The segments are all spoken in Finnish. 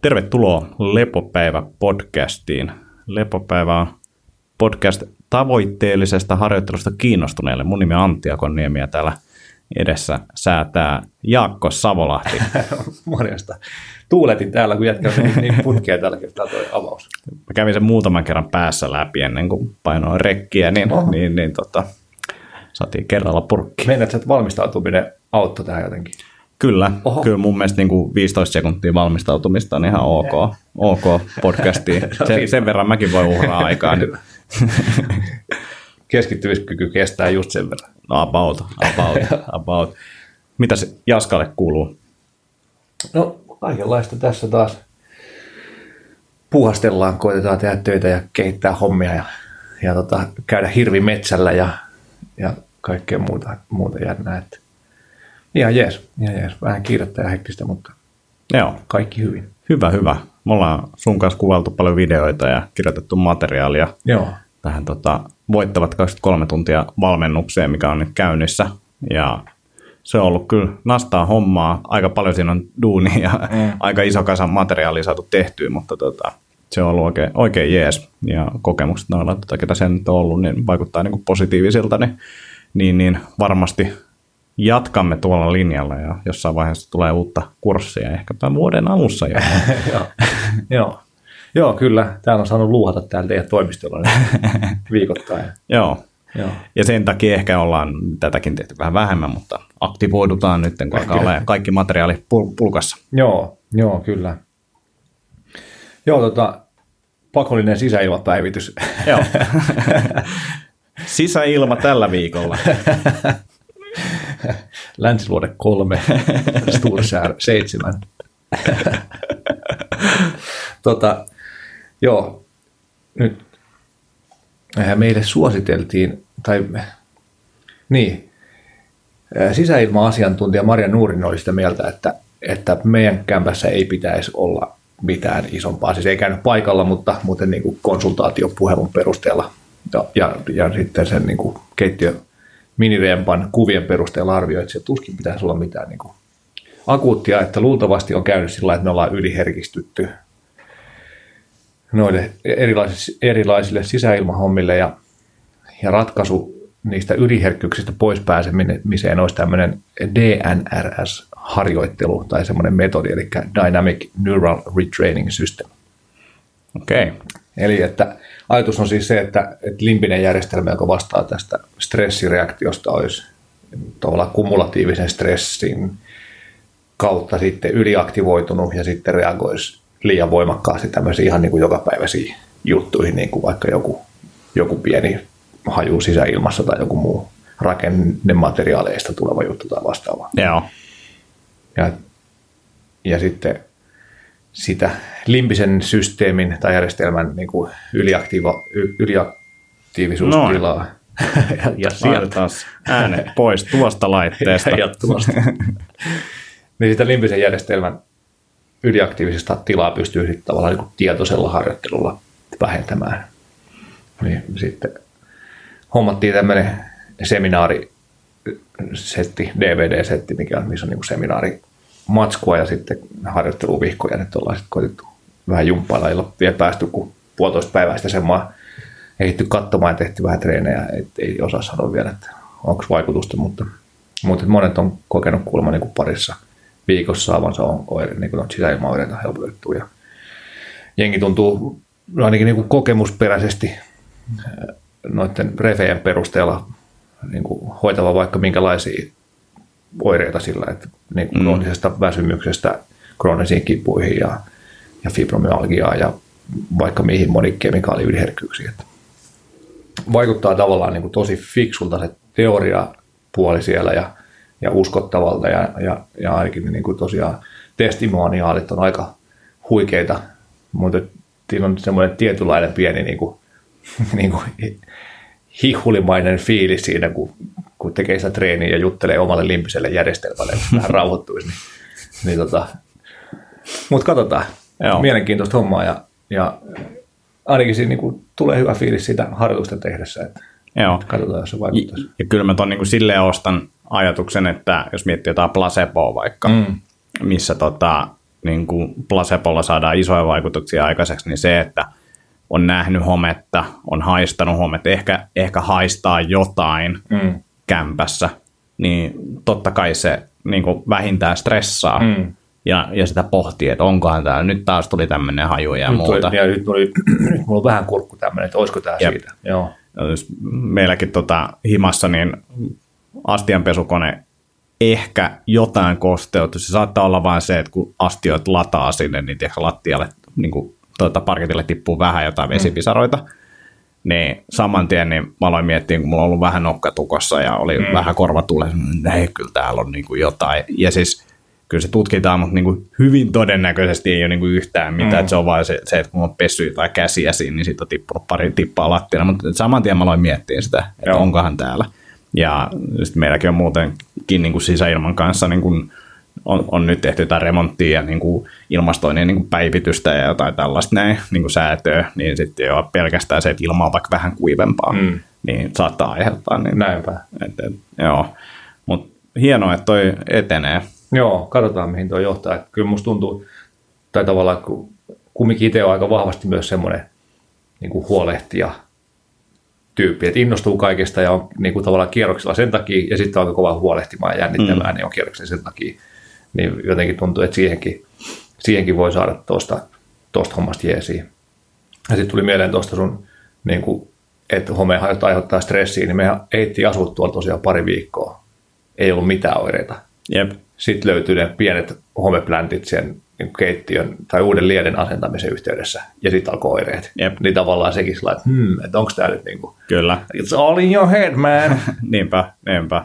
Tervetuloa Lepopäivä-podcastiin. Lepopäivä on podcast tavoitteellisesta harjoittelusta kiinnostuneille. Mun nimi on Antti Akonniemi ja täällä edessä säätää Jaakko Savolahti. Morjesta. Tuuletin täällä, kun jätkä niin, niin putkea tällä kertaa toi avaus. Mä kävin sen muutaman kerran päässä läpi ennen kuin painoin rekkiä, niin, Oho. niin, niin tota, saatiin kerralla purkki. Meinaat, että valmistautuminen auttoi tähän jotenkin. Kyllä, Oho. kyllä mun mielestä niin kuin 15 sekuntia valmistautumista on ihan ok, ok podcastiin. Sen, sen verran mäkin voin uhraa aikaa. Niin, Keskittymiskyky kestää just sen verran. no about, about, about. Mitäs Jaskalle kuuluu? No, kaikenlaista tässä taas puhastellaan, koitetaan tehdä töitä ja kehittää hommia ja, ja tota, käydä hirvi metsällä ja, ja kaikkea muuta, muuta jännää. Että ihan jees, ihan jees. Vähän kiirettä ja hektistä, mutta Joo, kaikki hyvin. hyvä, hyvä. Me ollaan sun kanssa kuvailtu paljon videoita ja kirjoitettu materiaalia Joo, tähän tota, voittavat 23 tuntia valmennukseen, mikä on nyt käynnissä. Ja se on ollut kyllä nastaa hommaa. Aika paljon siinä on duunia ja mm. aika iso kasa materiaalia saatu tehtyä, mutta tota, se on ollut oikein, oikein jees. Ja kokemukset noilla, tota, ketä sen nyt on ollut, niin vaikuttaa niin kuin positiivisilta, niin, niin, niin varmasti jatkamme tuolla linjalla ja jossain vaiheessa tulee uutta kurssia, ehkäpä vuoden alussa jo. Joo. Joo. Joo, kyllä. Täällä on saanut luuhata täällä teidän toimistolla viikoittain. Joo, Joo. Ja sen takia ehkä ollaan tätäkin tehty vähän vähemmän, mutta aktivoidutaan nyt, kun alkaa olla kaikki materiaali pul- pulkassa. Joo, joo, kyllä. Joo, tota, pakollinen sisäilmapäivitys. Joo. Sisäilma tällä viikolla. Länsiluode 3, Stursär 7. tota, joo, nyt äh, meille suositeltiin, tai niin, äh, sisäilma-asiantuntija Maria Nuurin oli sitä mieltä, että, että meidän kämpässä ei pitäisi olla mitään isompaa. Siis ei käynyt paikalla, mutta muuten niin kuin konsultaatiopuhelun perusteella ja, ja, ja sitten sen niin kuin keittiö minirempan kuvien perusteella arvioi, että se tuskin pitäisi olla mitään niin kuin akuuttia, että luultavasti on käynyt sillä että me ollaan yliherkistytty noille erilaisille, erilaisille sisäilmahommille ja, ja ratkaisu niistä yliherkkyyksistä pois pääsemiseen olisi tämmöinen DNRS-harjoittelu tai semmoinen metodi, eli Dynamic Neural Retraining System. Okei. Okay. Eli että ajatus on siis se, että, että limpinen järjestelmä, joka vastaa tästä stressireaktiosta, olisi tavallaan kumulatiivisen stressin kautta sitten yliaktivoitunut ja sitten reagoisi liian voimakkaasti tämmöisiin ihan niin kuin jokapäiväisiin juttuihin, niin kuin vaikka joku, joku pieni haju sisäilmassa tai joku muu rakennemateriaaleista tuleva juttu tai vastaava. Joo. Ja, ja sitten sitä limbisen systeemin tai järjestelmän niin kuin yliaktiiva, yliaktiivisuustilaa. ja, ja sieltä äänet pois tuosta laitteesta. ja tuosta. niin sitä limbisen järjestelmän yliaktiivisesta tilaa pystyy sitten tavallaan niin kuin tietoisella harjoittelulla vähentämään. Niin sitten hommattiin tämmöinen seminaarisetti, DVD-setti, mikä on, missä on niin seminaari matskua ja sitten harjoitteluvihkoja. Nyt ollaan sitten koitettu vähän jumppailla, ei vielä päästy kuin puolitoista päivää sitä semmoa ehditty katsomaan ja tehty vähän treenejä. Et ei osaa sanoa vielä, että onko vaikutusta, mutta, mutta monet on kokenut kuulemma niin kuin parissa viikossa saavansa on, oire, niin kuin sisäilmaoireita helpotettu. Ja jengi tuntuu ainakin niin kuin kokemusperäisesti noiden refejen perusteella niin kuin hoitava vaikka minkälaisia oireita sillä, että niin kuin kroonisesta väsymyksestä kroonisiin kipuihin ja, ja fibromyalgiaa ja vaikka mihin monikemikaaliyliherkkyyksiin. Vaikuttaa tavallaan niin kuin tosi fiksulta se teoriapuoli siellä ja, ja uskottavalta ja, ja, ja ainakin niin kuin tosiaan testimoniaalit on aika huikeita, mutta siinä on semmoinen tietynlainen pieni niin kuin, niin kuin hihulimainen fiilis siinä, kun, kun tekee sitä treeniä ja juttelee omalle limpiselle järjestelmälle, että vähän rauhoittuisi. Niin, niin tota. Mutta katsotaan. Joo. Mielenkiintoista hommaa ja, ja ainakin siinä niin kuin, tulee hyvä fiilis siitä harjoitusten tehdessä. Että Joo. katsotaan, jos se vaikuttaisi. Ja, ja kyllä mä ton niin kuin silleen ostan ajatuksen, että jos miettii jotain placeboa vaikka, mm. missä tota, niin kuin placebolla saadaan isoja vaikutuksia aikaiseksi, niin se, että on nähnyt hometta, on haistanut hometta, ehkä, ehkä haistaa jotain mm. Kämpässä, niin totta kai se niin kuin vähintään stressaa. Mm ja, ja sitä pohtii, että onkohan tämä, nyt taas tuli tämmöinen haju ja nyt muuta. Tuli, ja nyt, tuli, nyt mulla on vähän kurkku tämmöinen, että olisiko tämä Jep. siitä. Joo. Meilläkin tota, himassa niin astianpesukone ehkä jotain kosteutus. Se saattaa olla vain se, että kun astioit lataa sinne, niin tiedätkö, lattialle niin kuin, tuota, parketille tippuu vähän jotain mm. vesipisaroita. Mm. Niin saman tien niin mä aloin miettiä, kun mulla on ollut vähän nokkatukossa ja oli mm. vähän korvatule, että ei kyllä täällä on niin kuin jotain. Ja siis kyllä se tutkitaan, mutta niin kuin hyvin todennäköisesti ei ole niin kuin yhtään mitään. Mm. se on vain se, se, että kun on pessy tai käsiä siinä, niin siitä on tippunut pari tippaa lattialla. Mutta saman tien mä aloin miettiä sitä, että Joo. onkohan täällä. Ja sitten meilläkin on muutenkin niin kuin sisäilman kanssa niin kuin on, on nyt tehty jotain remonttia ja niin kuin ilmastoinnin niin kuin päivitystä ja jotain tällaista näin, niin kuin säätöä, niin sitten jo pelkästään se, että ilma on vaikka vähän kuivempaa, mm. niin saattaa aiheuttaa. Niin, Näinpä. Et, et, joo, mutta hienoa, että toi etenee. Joo, katsotaan mihin tuo johtaa. Että kyllä musta tuntuu, tai tavallaan kumminkin itse on aika vahvasti myös semmoinen niin kuin huolehtija tyyppi, että innostuu kaikesta ja on niin kuin tavallaan kierroksella sen takia, ja sitten on aika kova huolehtimaan ja jännittämään, mm. niin on kierroksella sen takia. Niin jotenkin tuntuu, että siihenkin, siihenkin voi saada tuosta tosta hommasta jeesiä. Ja sitten tuli mieleen tuosta sun, niin kuin, että home aiheuttaa stressiä, niin me eittiin asua tuolla tosiaan pari viikkoa. Ei ollut mitään oireita. Yep. Sitten löytyy ne pienet homepläntit sen niin keittiön tai uuden lieden asentamisen yhteydessä, ja sitten alkoi oireet. Yep. Niin tavallaan sekin sillä että hmm, että onko tämä nyt niin kuin, Kyllä. It's all in your head, man. niinpä, niinpä.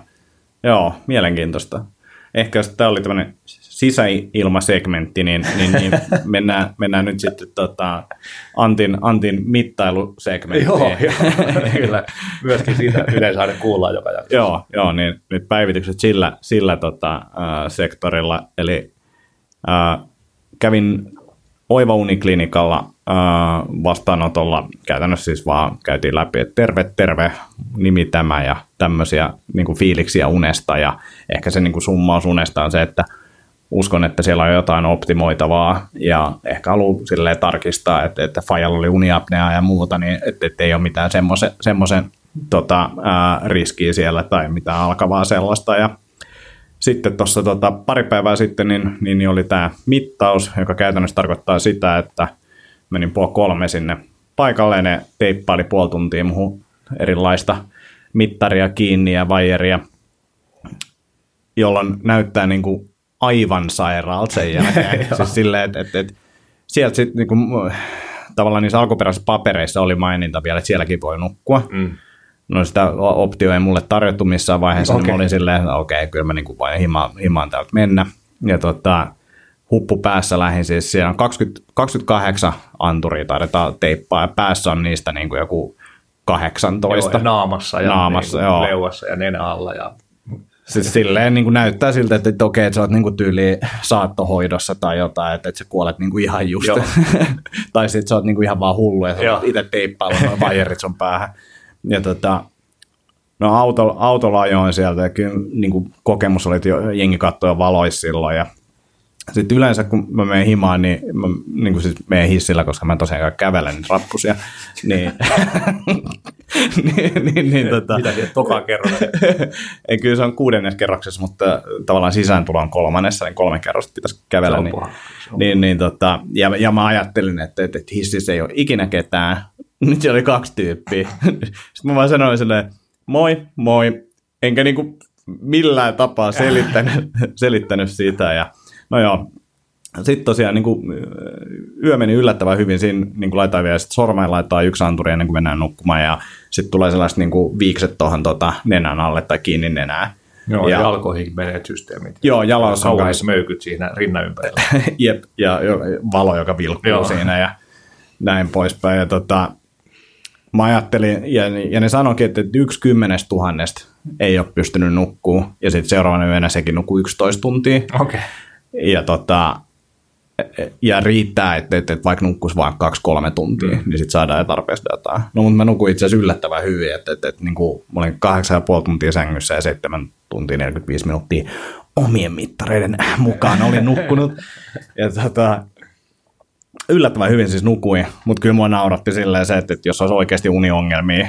Joo, mielenkiintoista. Ehkä jos tämä oli tämmöinen sisäilmasegmentti, niin, niin, niin mennään, mennään nyt sitten tota Antin, Antin mittailusegmenttiin. Joo, joo, kyllä. Myöskin siitä yleensä aina kuullaan joka jaksossa. joo, joo, niin nyt päivitykset sillä, sillä tota, äh, sektorilla. Eli äh, kävin Oiva Uniklinikalla äh, vastaanotolla, käytännössä siis vaan käytiin läpi, että terve, terve, nimi tämä ja tämmöisiä niin kuin fiiliksiä unesta. Ja ehkä se niin kuin summaus unesta on se, että uskon, että siellä on jotain optimoitavaa. Ja ehkä haluan silleen tarkistaa, että, että Fajalla oli uniapnea ja muuta, niin että, että ei ole mitään semmoisen, tota, riskiä siellä tai mitään alkavaa sellaista. Ja sitten tuossa tota, pari päivää sitten niin, niin, niin oli tämä mittaus, joka käytännössä tarkoittaa sitä, että menin puoli kolme sinne paikalle ja ne teippaili puoli tuntia muuhun erilaista mittaria kiinni ja vaijeria, jolloin näyttää niin kuin aivan sairaalta sen jälkeen. siis silleen, että, että, että sieltä sitten niin kuin, tavallaan niissä alkuperäisissä papereissa oli maininta vielä, että sielläkin voi nukkua. Mm. No sitä optio ei mulle tarjottu missään vaiheessa, okay. niin mä olin silleen, että okei, okay, kyllä mä niin kuin voin himaan, himaan täältä mennä. Ja tota, huppu päässä lähin, siis siellä on 20, 28 anturia taidetaan teippaa, ja päässä on niistä niin kuin joku 18. Joo, ja naamassa ja naamassa, niin joo. leuassa ja nenä alla. Ja... Siis silleen niin kuin näyttää siltä, että, että okei, että sä oot niin kuin tyyli saattohoidossa tai jotain, että, että sä kuolet niin kuin ihan just. tai sitten sä oot niin kuin ihan vaan hullu ja sä oot itse teippailla noin vaijerit sun päähän. Ja tota, no auto, autolla ajoin sieltä ja kyllä niin kuin kokemus oli, että jengi katsoi jo valoissa silloin ja sitten yleensä kun mä menen himaan, niin mä niin kuin siis menen hissillä, koska mä tosiaan kävelen niin rappusia. Niin, niin, niin, niin tota, Mitä sieltä tokaan kerron? Ei, kyllä se on kuudennes kerroksessa, mutta tavallaan sisääntulo on kolmannessa, niin kolme kerrosta pitäisi kävellä. Niin, niin, niin, tota, ja, ja mä ajattelin, että, että, että hississä ei ole ikinä ketään. Nyt siellä oli kaksi tyyppiä. Sitten mä vaan sanoin silleen, moi, moi. Enkä niinku millään tapaa selittänyt, selittänyt sitä ja No joo, sitten tosiaan niin kuin, yö meni yllättävän hyvin. Siinä niin kuin laitetaan vielä sormeen laittaa yksi anturi ennen kuin mennään nukkumaan ja sitten tulee sellaiset niin kuin, viikset tuohon tota, nenän alle tai kiinni nenää. Joo, ja jalkoihin menee systeemit. Joo, jaloissa on kanssa. möykyt siinä rinnan ympärillä. Jep, ja valo, joka vilkkuu joo. siinä ja näin poispäin. Ja tota, mä ajattelin, ja, ja ne sanoikin, että yksi kymmenestä tuhannesta ei ole pystynyt nukkuu, ja sitten seuraavana yönä sekin nukkuu 11 tuntia. Okay. Ja tota, ja riittää, että, että, että vaikka nukkuisi vain kaksi-kolme tuntia, mm. niin sitten saadaan jo tarpeeksi dataa. No mutta mä nukuin itse asiassa yllättävän hyvin, että, että, että niin kuin, mä olin kahdeksan ja puoli tuntia sängyssä ja seitsemän tuntia 45 minuuttia omien mittareiden mukaan olin nukkunut. Ja tota, yllättävän hyvin siis nukuin, mutta kyllä mua nauratti silleen se, että, että jos olisi oikeasti uniongelmia,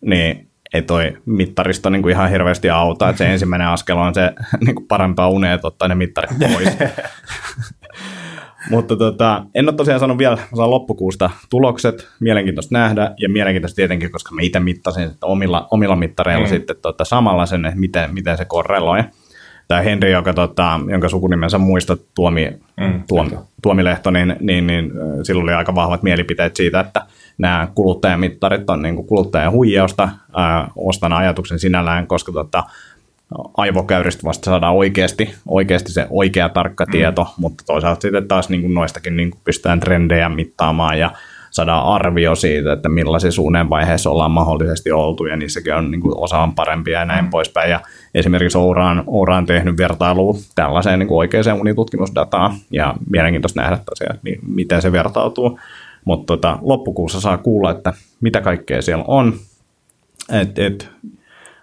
niin ei toi mittaristo niin kuin ihan hirveästi auta. Että se ensimmäinen askel on se niin kuin parempaa unea, että ottaa ne mittarit pois. Mutta tota, en ole tosiaan sanonut vielä, saan loppukuusta tulokset, mielenkiintoista nähdä ja mielenkiintoista tietenkin, koska mä itse mittasin että omilla, omilla mittareilla mm. sitten tota, samalla sen, että miten, miten se korreloi. Tämä Henri, joka, tota, jonka sukunimensä muista Tuomi, mm, Tuomi, Tuomi Lehto, niin, niin, niin sillä oli aika vahvat mielipiteet siitä, että nämä kuluttajamittarit on niin kuluttajan huijausta. Ää, ostan ajatuksen sinällään, koska tota, aivokäyristä vasta saadaan oikeasti, oikeasti se oikea tarkka mm. tieto, mutta toisaalta sitten taas niin kuin noistakin niin kuin pystytään trendejä mittaamaan ja saadaan arvio siitä, että millaisissa unen vaiheessa ollaan mahdollisesti oltu, ja niissäkin on niin kuin, osa on parempia ja näin mm. poispäin. Ja esimerkiksi Oura on, Oura on tehnyt vertailua tällaiseen niin kuin oikeaan unitutkimusdataan, ja mielenkiintoista nähdä tosiaan, niin miten se vertautuu. Mutta tota, loppukuussa saa kuulla, että mitä kaikkea siellä on. Et, et,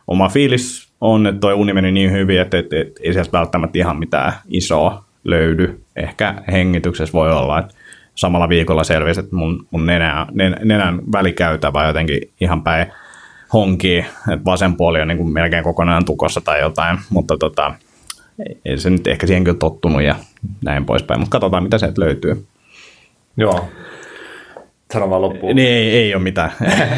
oma fiilis on, että toi uni meni niin hyvin, että et, et, ei sieltä välttämättä ihan mitään isoa löydy. Ehkä hengityksessä voi olla, että samalla viikolla selvisi, että mun, mun nenä, nen, nenän välikäytävä jotenkin ihan päin honkii, että vasen puoli on niin kuin melkein kokonaan tukossa tai jotain, mutta tota, ei se nyt ehkä siihen kyllä tottunut ja näin poispäin, mutta katsotaan mitä sieltä löytyy. Joo, Sano vaan loppuun. Niin ei, ei ole mitään.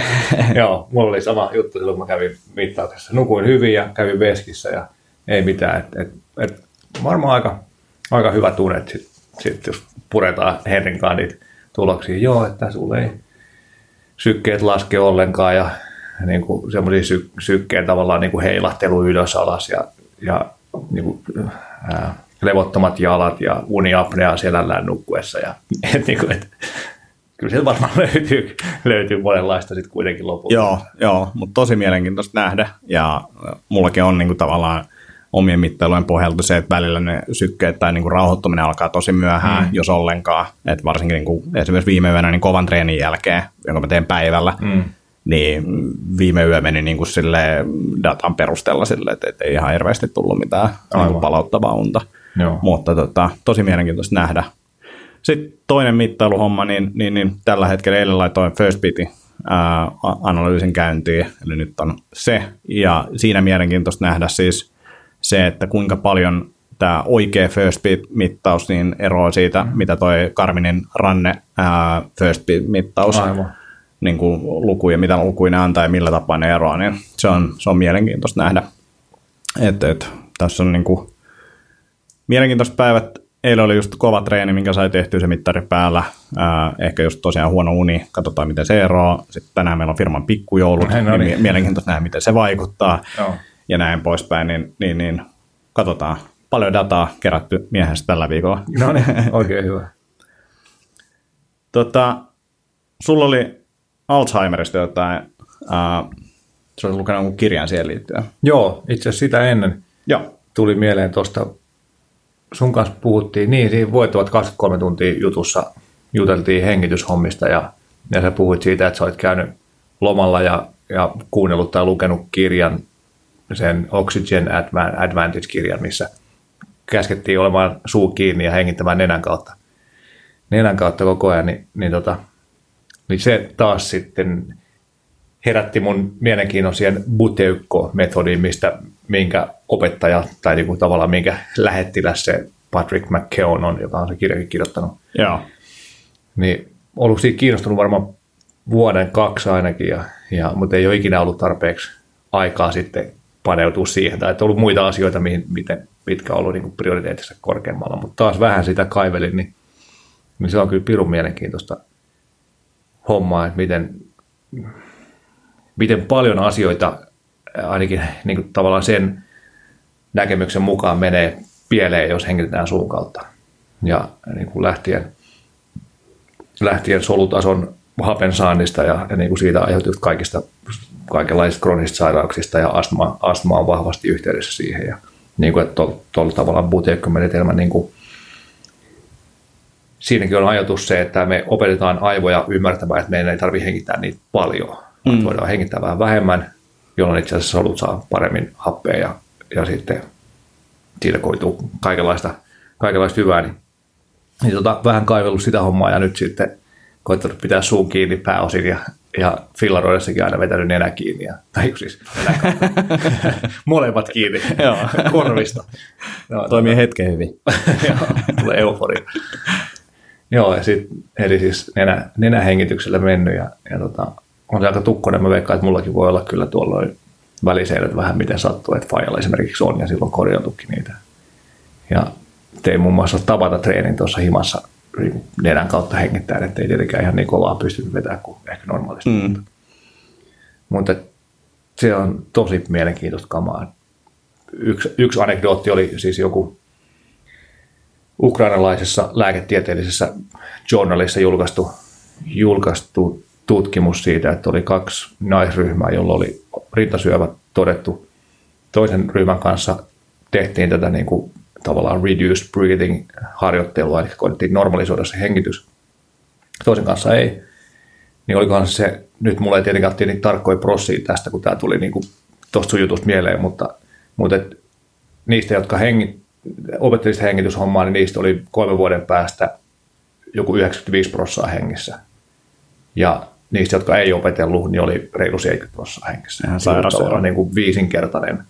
Joo, mulla oli sama juttu silloin, kun mä kävin mittauksessa. Nukuin hyvin ja kävin veskissä ja ei mitään. Et, et, et varmaan aika, aika hyvä tunne, että sit, sit jos puretaan Henrin kanssa niitä tuloksia. Joo, että sulle ei sykkeet laske ollenkaan ja niin kuin semmoisia sy- sykkeen tavallaan niin kuin heilahtelu ylös alas ja, ja niin kuin, ää, levottomat jalat ja uniapnea selällään nukkuessa. Ja, et, niin kuin, et, kyllä sieltä varmaan löytyy, löytyy monenlaista sitten kuitenkin lopulta. Joo, joo mutta tosi mielenkiintoista nähdä ja mullakin on niinku tavallaan omien mittailujen pohjalta se, että välillä ne sykkeet tai niinku rauhoittuminen alkaa tosi myöhään, mm. jos ollenkaan. Et varsinkin niinku, esimerkiksi viime yönä niin kovan treenin jälkeen, jonka mä teen päivällä, mm. Niin viime yö meni niinku sille datan perusteella sille, että ei ihan hirveästi tullut mitään niinku palauttavaa unta. Joo. Mutta tota, tosi mielenkiintoista nähdä. Sitten toinen mittailuhomma, niin, niin, niin tällä hetkellä eilen laitoin First Bitin analyysin käyntiin, eli nyt on se, ja siinä mielenkiintoista nähdä siis se, että kuinka paljon tämä oikea First Beat-mittaus niin eroaa siitä, mm. mitä toi Karminin ranne ää, First Beat-mittaus niin kuin lukuja, mitä lukuja ne antaa ja millä tapaa ne eroaa, niin se on, se on mielenkiintoista nähdä. Et, et, tässä on niin kuin, mielenkiintoiset päivät eilen oli just kova treeni, minkä sai tehtyä se mittari päällä. Ää, ehkä just tosiaan huono uni, katsotaan miten se eroaa. Sitten tänään meillä on firman pikkujoulut, no, no niin. mielenkiintoista nähdä, miten se vaikuttaa Joo. ja näin poispäin. Niin, niin, niin katsotaan. Paljon dataa kerätty miehestä tällä viikolla. No niin, oikein hyvä. Tota, sulla oli Alzheimerista jotain, ää, sä olet lukenut kirjan siihen liittyen. Joo, itse asiassa sitä ennen Joo. tuli mieleen tuosta sun kanssa puhuttiin, niin siinä voittavat 23 tuntia jutussa juteltiin hengityshommista ja, ja sä puhuit siitä, että sä olet käynyt lomalla ja, ja kuunnellut tai lukenut kirjan, sen Oxygen Advantage-kirjan, missä käskettiin olemaan suu kiinni ja hengittämään nenän kautta, nenän kautta koko ajan, niin, niin, tota, niin se taas sitten herätti mun mielenkiinnon siihen buteukko-metodiin, mistä minkä opettaja tai niin kuin tavallaan minkä lähettiläs se Patrick McKeown on, joka on se kirjakin kirjoittanut. Joo. Niin ollut siitä kiinnostunut varmaan vuoden kaksi ainakin, ja, ja, mutta ei ole ikinä ollut tarpeeksi aikaa sitten paneutua siihen, tai että ollut muita asioita, mihin, miten, mitkä on ollut niin prioriteetissa korkeammalla, mutta taas vähän sitä kaivelin, niin, niin se on kyllä pirun mielenkiintoista hommaa, että miten, miten paljon asioita ainakin niin kuin tavallaan sen näkemyksen mukaan menee pieleen, jos hengitetään suun kautta. Ja niin kuin lähtien, lähtien solutason hapen saannista ja, ja niin kuin siitä aiheutuvista kaikista kaikenlaisista kronisista sairauksista ja astma, astma on vahvasti yhteydessä siihen. Ja niin kuin, että tuolla tavalla buteekkomenetelmä niin kuin siinäkin on ajatus se, että me opetetaan aivoja ymmärtämään, että meidän ei tarvitse hengittää niitä paljon. Mm. Voidaan hengittää vähän vähemmän, jolloin itse asiassa solut saa paremmin happea ja, ja sitten siitä koituu kaikenlaista, kaikenlaista hyvää. Niin, niin tota, vähän kaivellut sitä hommaa ja nyt sitten koittanut pitää suun kiinni pääosin ja, ja fillaroidessakin aina vetänyt nenä kiinni. Ja, tai siis molemmat kiinni korvista. No, Toimii hetken hyvin. Joo, tulee euforia. Joo, ja sit, eli siis nenä, nenähengityksellä mennyt ja, ja tota, on se aika tukkonen. Mä veikkaan, että mullakin voi olla kyllä tuolloin väliseilet vähän miten sattuu, että Fajalla esimerkiksi on ja silloin korjautukin niitä. Ja tein muun muassa tabata treenin tuossa himassa niin nenän kautta hengittää, että ei tietenkään ihan niin kovaa pystynyt vetämään kuin ehkä normaalisti. Mm. Mutta, mutta se on tosi mielenkiintoista kamaa. Yksi, yksi anekdootti oli siis joku ukrainalaisessa lääketieteellisessä journalissa julkaistu, julkaistu tutkimus siitä, että oli kaksi naisryhmää, jolla oli rintasyövä todettu. Toisen ryhmän kanssa tehtiin tätä niin kuin, tavallaan reduced breathing harjoittelua, eli koitettiin normalisoida se hengitys. Toisen kanssa ei. Niin olikohan se, nyt mulla ei tietenkään ole niin tarkkoja prossia tästä, kun tämä tuli niin tuosta jutusta mieleen, mutta, mutta et, niistä, jotka hengit, opettelivat hengityshommaa, niin niistä oli kolmen vuoden päästä joku 95 prossaa hengissä. Ja niistä, jotka ei opetellut, niin oli reilu 70 prosenttia hengissä. Ihan sairas ero. Niin kuin viisinkertainen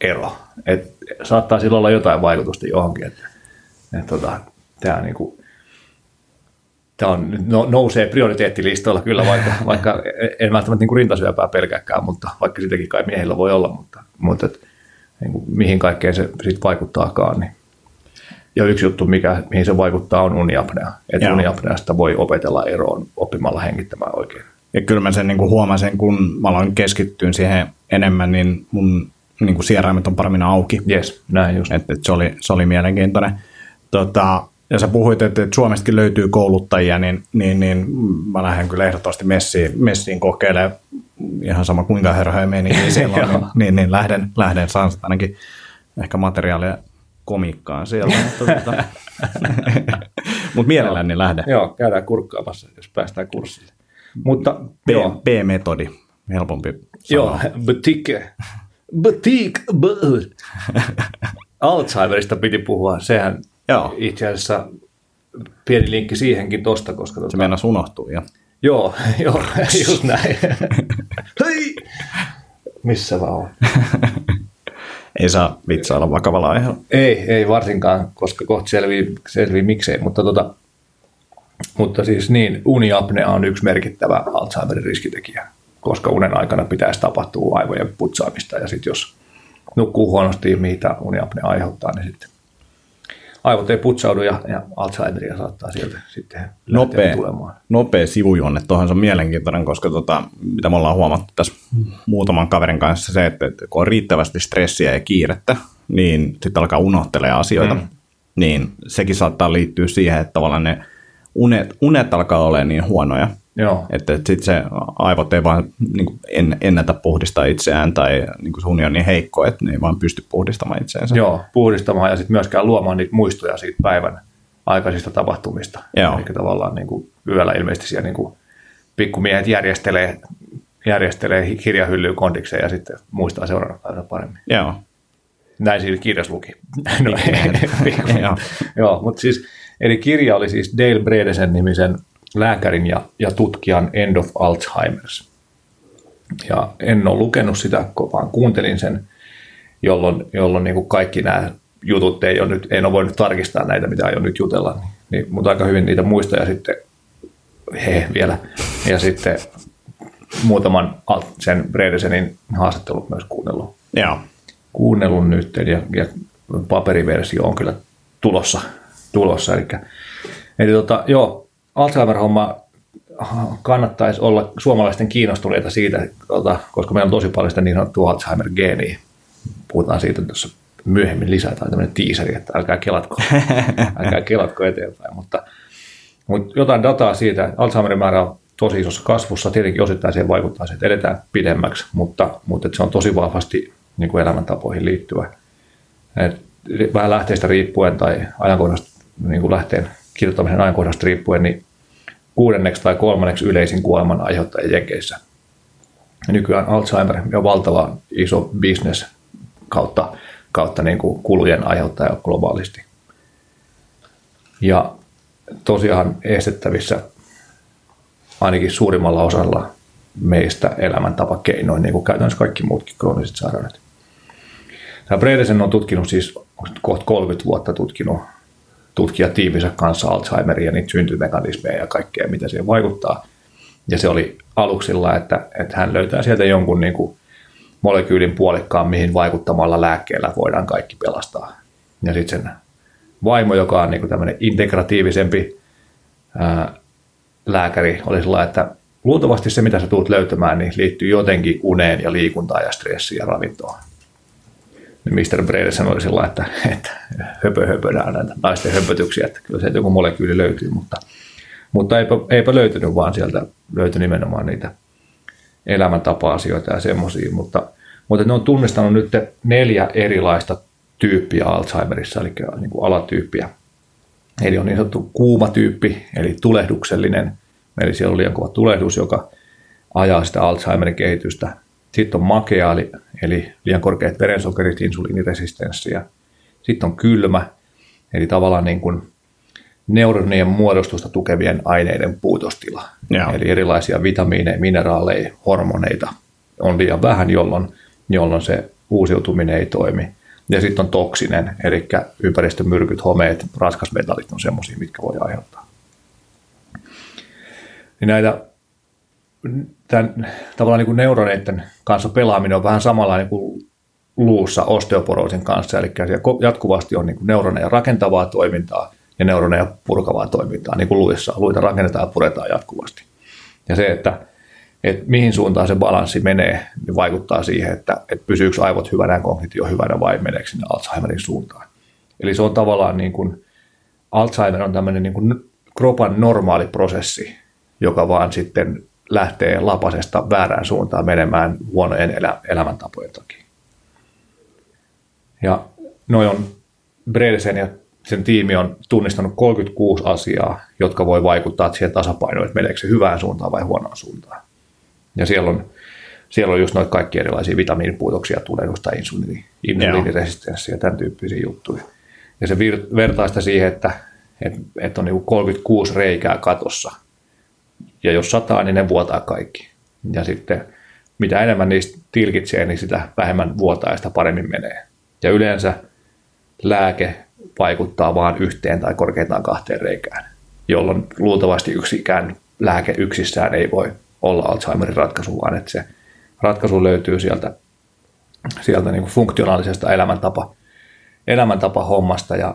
ero. Et saattaa silloin olla jotain vaikutusta johonkin. Että, et tota, tämä niin kuin, tämä on, no, nousee prioriteettilistoilla kyllä, vaikka, vaikka en välttämättä niin rintasyöpää pelkääkään, mutta vaikka sitäkin kai miehillä voi olla, mutta, mutta et, niin kuin, mihin kaikkeen se sitten vaikuttaakaan, niin ja yksi juttu, mikä, mihin se vaikuttaa, on uniapnea. Että uniapneasta voi opetella eroon oppimalla hengittämään oikein. Ja kyllä mä sen niin kuin huomasin, kun mä aloin keskittyä siihen enemmän, niin mun niin kuin sieraimet on paremmin auki. Yes, näin just. Et, et se, oli, se oli mielenkiintoinen. Tota, ja sä puhuit, että, että Suomestakin löytyy kouluttajia, niin, niin, niin mä lähden kyllä ehdottomasti messiin, messiin kokeilemaan ihan sama kuinka herhoja meni, niin, silloin, niin, niin, niin lähden, lähden saan ainakin ehkä materiaalia komikkaan siellä. Mutta Mut mielelläni lähde. Joo, käydään kurkkaamassa, jos päästään kurssille. Mutta, B, B-metodi, helpompi Joo, boutique. Boutique. Alzheimerista piti puhua. Sehän Joo. itse asiassa pieni linkki siihenkin tosta, koska... Se tuota, meinasi unohtua, ja. Joo, joo, just näin. Hei! Missä vaan on? ei saa vitsailla vakavalla aiheella. Ei, ei varsinkaan, koska kohta selvii, selvii miksei, mutta, tota, mutta siis niin, uniapnea on yksi merkittävä Alzheimerin riskitekijä, koska unen aikana pitäisi tapahtua aivojen putsaamista ja sitten jos nukkuu huonosti, mitä uniapnea aiheuttaa, niin sitten aivot ei putsaudu ja, ja Alzheimeria saattaa sieltä sitten nopea, tulemaan. Nopea sivujuonne, tuohon se on mielenkiintoinen, koska tota, mitä me ollaan huomattu tässä muutaman kaverin kanssa se, että, että kun on riittävästi stressiä ja kiirettä, niin sitten alkaa unohtelee asioita. Mm. Niin sekin saattaa liittyä siihen, että tavallaan ne unet, unet alkaa olla niin huonoja, Joo. Että, että sitten se aivot ei vaan niin kuin en, ennätä puhdistaa itseään tai niin kuin sun on niin heikko, että ne ei vaan pysty puhdistamaan itseänsä. Joo, puhdistamaan ja sitten myöskään luomaan niitä muistoja siitä päivän aikaisista tapahtumista. Joo. Eli tavallaan niin kuin yöllä ilmeisesti siellä niin kuin pikkumiehet järjestelee, järjestelee kirjahyllyyn kondikseen ja sitten muistaa seuraavana päivänä paremmin. Joo. Näin siinä kirjas luki. no, Joo. Joo, mutta siis, eli kirja oli siis Dale Bredesen nimisen lääkärin ja, ja tutkijan End of Alzheimer's. Ja en ole lukenut sitä, vaan kuuntelin sen, jolloin, jolloin niin kuin kaikki nämä jutut ei ole nyt, en ole voinut tarkistaa näitä, mitä aion nyt jutella, niin, niin, mutta aika hyvin niitä muista ja sitten he vielä. Ja sitten muutaman sen Bredesenin haastattelut myös kuunnellut. Joo. Kuunnellut nyt ja, ja paperiversio on kyllä tulossa. tulossa. Eli, eli tota, joo, Alzheimer-homma kannattaisi olla suomalaisten kiinnostuneita siitä, tuota, koska meillä on tosi paljon sitä niin sanottua Alzheimer-geeniä. Puhutaan siitä tuossa myöhemmin lisää, tai tämmöinen tiiseri, että älkää kelatko, älkää kelatko eteenpäin. Mutta, mutta jotain dataa siitä, että Alzheimerin määrä on tosi isossa kasvussa, tietenkin osittain siihen vaikuttaa se, että edetään pidemmäksi, mutta, mutta että se on tosi vahvasti niin kuin elämäntapoihin liittyvä. Et vähän lähteestä riippuen tai ajankohdasta niin kuin lähteen kirjoittamisen ajankohdasta riippuen, niin kuudenneksi tai kolmanneksi yleisin kuoleman aiheuttaja Jenkeissä. Nykyään Alzheimer on valtava iso business kautta, kautta niin kuin kulujen aiheuttaja globaalisti. Ja tosiaan estettävissä ainakin suurimmalla osalla meistä elämäntapakeinoin, niin kuin käytännössä kaikki muutkin krooniset sairaudet. Tämä Bredesen on tutkinut siis kohta 30 vuotta tutkinut tutkijatiiminsä kanssa Alzheimeria niitä syntymekanismeja ja kaikkea, mitä siihen vaikuttaa. Ja se oli aluksilla, että, että hän löytää sieltä jonkun niin kuin molekyylin puolikkaan, mihin vaikuttamalla lääkkeellä voidaan kaikki pelastaa. Ja sitten sen vaimo, joka on niin tämmöinen integratiivisempi ää, lääkäri, oli sellainen, että luultavasti se, mitä sä tulet löytämään, niin liittyy jotenkin uneen ja liikuntaan ja stressiin ja ravintoon. Niin Mr. Bredesen oli sillä että, että höpö höpö näitä naisten höpötyksiä, että kyllä se joku molekyyli löytyy, mutta, mutta eipä, eipä löytynyt, vaan sieltä löytyi nimenomaan niitä elämäntapa-asioita ja semmoisia, mutta, mutta ne on tunnistanut nyt neljä erilaista tyyppiä Alzheimerissa, eli niin kuin alatyyppiä. Eli on niin sanottu kuuma tyyppi, eli tulehduksellinen, eli siellä on liian kova tulehdus, joka ajaa sitä Alzheimerin kehitystä. Sitten on makea, eli, eli liian korkeat verensokerit, insuliiniresistenssi. Sitten on kylmä, eli tavallaan niin kuin neuronien muodostusta tukevien aineiden puutostila. Joo. Eli erilaisia vitamiineja, mineraaleja, hormoneita on liian vähän, jolloin, jolloin se uusiutuminen ei toimi. Ja sitten on toksinen, eli ympäristömyrkyt, homeet, raskasmetallit on semmoisia, mitkä voi aiheuttaa. Niin näitä tämän, tavallaan niin kuin neuroneiden kanssa pelaaminen on vähän samalla niin kuin luussa osteoporoosin kanssa, eli jatkuvasti on niin kuin neuroneja rakentavaa toimintaa ja neuroneja purkavaa toimintaa, niin kuin luissa. Luita rakennetaan ja puretaan jatkuvasti. Ja se, että, että mihin suuntaan se balanssi menee, niin vaikuttaa siihen, että, että pysyykö aivot hyvänä ja kognitio hyvänä vai meneekö sinne Alzheimerin suuntaan. Eli se on tavallaan niin kuin, Alzheimer on tämmöinen niin kuin kropan normaali prosessi, joka vaan sitten lähtee lapasesta väärään suuntaan menemään huonojen elä, elämäntapojen takia. Ja noin on Bredesen ja sen tiimi on tunnistanut 36 asiaa, jotka voi vaikuttaa siihen tasapainoon, että meneekö se hyvään suuntaan vai huonoon suuntaan. Ja siellä on, siellä on just noita kaikki erilaisia vitamiinipuutoksia, tulehdusta, insuliini, insuliiniresistenssiä tämän tyyppisiä juttuja. Ja se vir- vertaa sitä siihen, että, että, että on niin 36 reikää katossa – ja jos sataa, niin ne vuotaa kaikki. Ja sitten mitä enemmän niistä tilkitsee, niin sitä vähemmän vuotaa ja sitä paremmin menee. Ja yleensä lääke vaikuttaa vain yhteen tai korkeintaan kahteen reikään, jolloin luultavasti yksikään lääke yksissään ei voi olla Alzheimerin ratkaisu, vaan että se ratkaisu löytyy sieltä, sieltä niin kuin funktionaalisesta elämäntapa, elämäntapa hommasta ja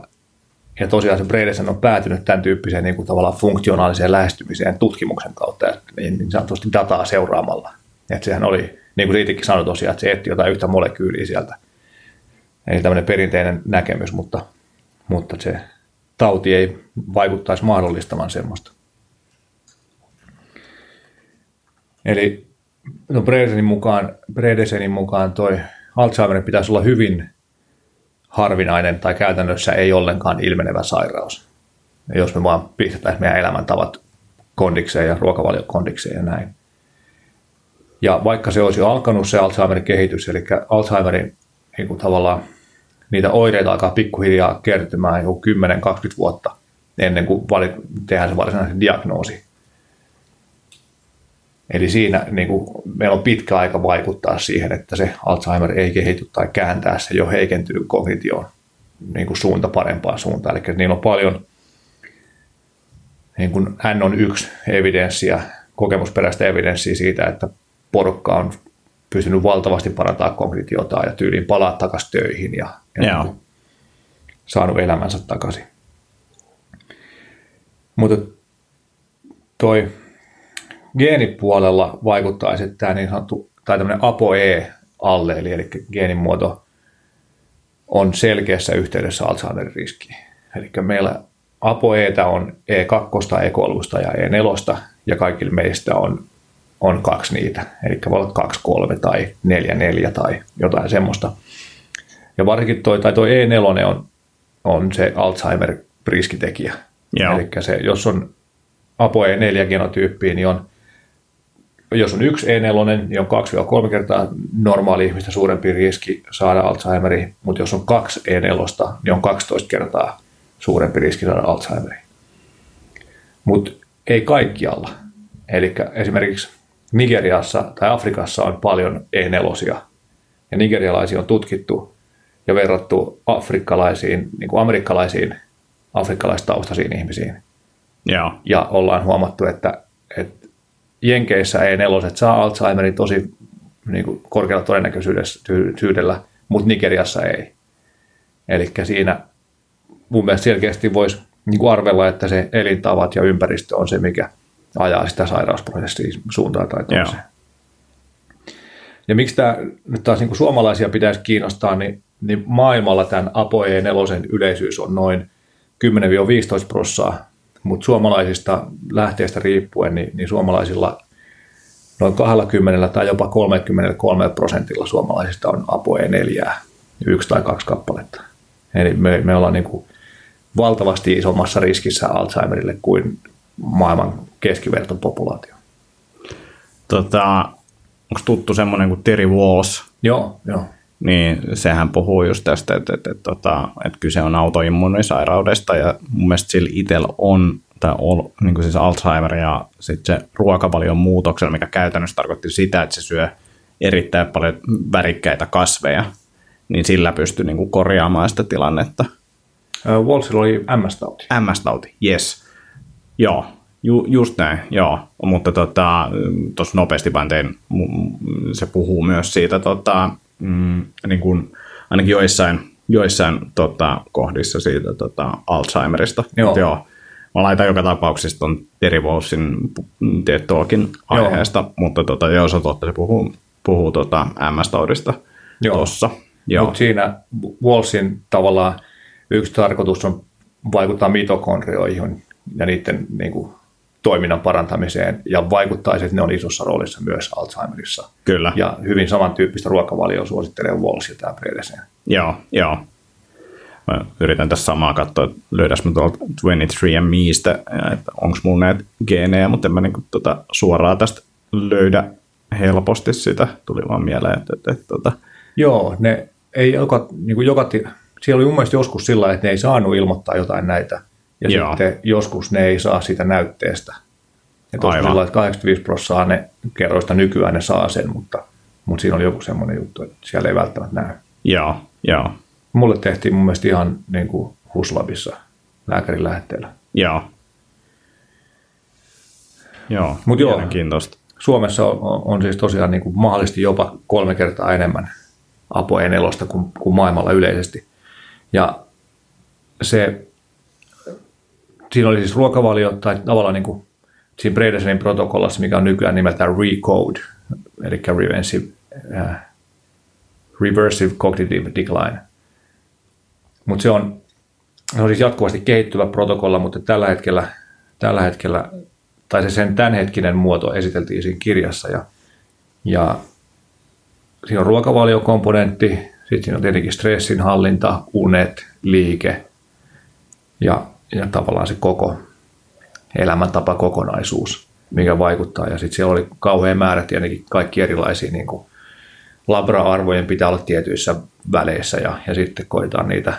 ja tosiaan se Bredesen on päätynyt tämän tyyppiseen niin kuin tavallaan funktionaaliseen lähestymiseen tutkimuksen kautta, että niin, niin sanotusti dataa seuraamalla. Että sehän oli, niin kuin Riitikin sanoi tosiaan, että se etti jotain yhtä molekyyliä sieltä. Eli tämmöinen perinteinen näkemys, mutta, mutta se tauti ei vaikuttaisi mahdollistamaan semmoista. Eli no Bredesenin mukaan, Bredesenin mukaan toi Alzheimerin pitäisi olla hyvin harvinainen tai käytännössä ei ollenkaan ilmenevä sairaus. Ja jos me vaan pistetään meidän elämäntavat kondikseen ja ruokavaliokondikseen ja näin. Ja vaikka se olisi alkanut se Alzheimerin kehitys, eli Alzheimerin niin kuin tavallaan niitä oireita alkaa pikkuhiljaa kertymään joku 10-20 vuotta ennen kuin tehdään se varsinainen diagnoosi. Eli siinä niin kuin, meillä on pitkä aika vaikuttaa siihen, että se Alzheimer ei kehity tai kääntää se jo heikentynyt kognitioon niin kuin suunta parempaan suuntaan. Eli niillä on paljon niin kuin N on yksi evidenssiä, kokemusperäistä evidenssiä siitä, että porukka on pystynyt valtavasti parantaa kognitiota ja tyyliin palaa takaisin töihin ja, ja niin saanut elämänsä takaisin. Mutta toi geenipuolella vaikuttaisi, että tämä niin sanottu, tai tämmöinen ApoE-alleeli, eli geenimuoto, on selkeässä yhteydessä Alzheimerin riskiin. Eli meillä ApoEtä on E2, E3 ja E4, ja kaikille meistä on, on kaksi niitä. Eli voi olla 2, 3 tai 4, 4 tai jotain semmoista. Ja varsinkin toi, tai toi E4 on, on se Alzheimer-riskitekijä. Eli se, jos on ApoE4 genotyyppiä, niin on, jos on yksi E4, niin on 2-3 kertaa normaali ihmistä suurempi riski saada Alzheimeri, mutta jos on kaksi E4, niin on 12 kertaa suurempi riski saada Alzheimeri. Mutta ei kaikkialla. Eli esimerkiksi Nigeriassa tai Afrikassa on paljon E4, ja nigerialaisia on tutkittu ja verrattu afrikkalaisiin, niin kuin amerikkalaisiin afrikkalaistaustaisiin ihmisiin. Joo. Ja ollaan huomattu, että Jenkeissä ei neloset saa Alzheimerin tosi niin kuin korkealla todennäköisyydellä, mutta Nigeriassa ei. Eli siinä mun mielestä selkeästi voisi niin kuin arvella, että se elintavat ja ympäristö on se, mikä ajaa sitä sairausprosessia suuntaan tai toiseen. Joo. Ja miksi tämä nyt taas niin kuin suomalaisia pitäisi kiinnostaa, niin, niin maailmalla tämän ApoE 4 yleisyys on noin 10-15 prosenttia, mutta suomalaisista lähteestä riippuen, niin, niin suomalaisilla noin 20 tai jopa 33 prosentilla suomalaisista on ApoE 4, yksi tai kaksi kappaletta. Eli me, me ollaan niin kuin valtavasti isommassa riskissä Alzheimerille kuin maailman keskivertopopulaatio. Tota, onko tuttu semmoinen kuin Terry Walls? Joo, joo. Niin sehän puhuu just tästä, että, että, että, että, että kyse on autoimmunisairaudesta ja mun mielestä sillä itsellä on tai ol, niin siis Alzheimer ja sitten se ruokavalion muutoksella, mikä käytännössä tarkoitti sitä, että se syö erittäin paljon värikkäitä kasveja, niin sillä pystyy niin kuin korjaamaan sitä tilannetta. Walsilla oli MS-tauti. MS-tauti, yes. Joo, Ju, just näin, joo. Mutta tuossa tota, nopeasti vain tein, se puhuu myös siitä, tota, mm, niin kuin, ainakin joissain, joissain tota, kohdissa siitä tota, Alzheimerista. Joo. Mut joo. Mä laitan joka tapauksessa tuon Terry Walsin Talkin aiheesta, joo. mutta tota, joo, se totta, se puhuu, puhuu tota MS-taudista tuossa. Mutta siinä Walsin tavallaan yksi tarkoitus on vaikuttaa mitokondrioihin ja niiden niin kuin, toiminnan parantamiseen ja vaikuttaisi, että ne on isossa roolissa myös Alzheimerissa. Kyllä. Ja hyvin samantyyppistä ruokavalioa suosittelee Walsh ja tämä Bredesen. Joo, joo. Mä yritän tässä samaa katsoa, että löydäs mä tuolta 23andMeistä, että onko mulla näitä geenejä, mutta en mä niinku tota suoraan tästä löydä helposti sitä. Tuli vaan mieleen, että, että, että tota. Joo, ne ei joka, niin kuin joka, siellä oli mun mielestä joskus sillä että ne ei saanut ilmoittaa jotain näitä ja Joo. sitten joskus ne ei saa sitä näytteestä. Ja tosiaan että 85 prosenttia ne kerroista nykyään ne saa sen, mutta, mutta siinä oli joku semmoinen juttu, että siellä ei välttämättä näy. Joo, joo. Mulle tehtiin mun mielestä ihan niin kuin Huslabissa lääkärin lähetteellä. Joo. Joo, Mut joo, Suomessa on, on siis tosiaan niin kuin mahdollisesti jopa kolme kertaa enemmän apoe nelosta kuin, kuin maailmalla yleisesti. Ja se siinä oli siis ruokavalio tai tavallaan niin kuin siinä Bredesenin protokollassa, mikä on nykyään nimeltään RECODE, eli Reversive, uh, reversive Cognitive Decline. Mutta se on, se on siis jatkuvasti kehittyvä protokolla, mutta tällä hetkellä, tällä hetkellä tai se sen tämänhetkinen muoto esiteltiin siinä kirjassa ja, ja siinä on ruokavaliokomponentti, sitten siinä on tietenkin stressinhallinta, unet, liike ja ja tavallaan se koko elämäntapa kokonaisuus, mikä vaikuttaa. Ja sitten siellä oli kauhean määrä tietenkin kaikki erilaisia niin kuin labra-arvojen pitää olla tietyissä väleissä ja, ja sitten koitaan niitä,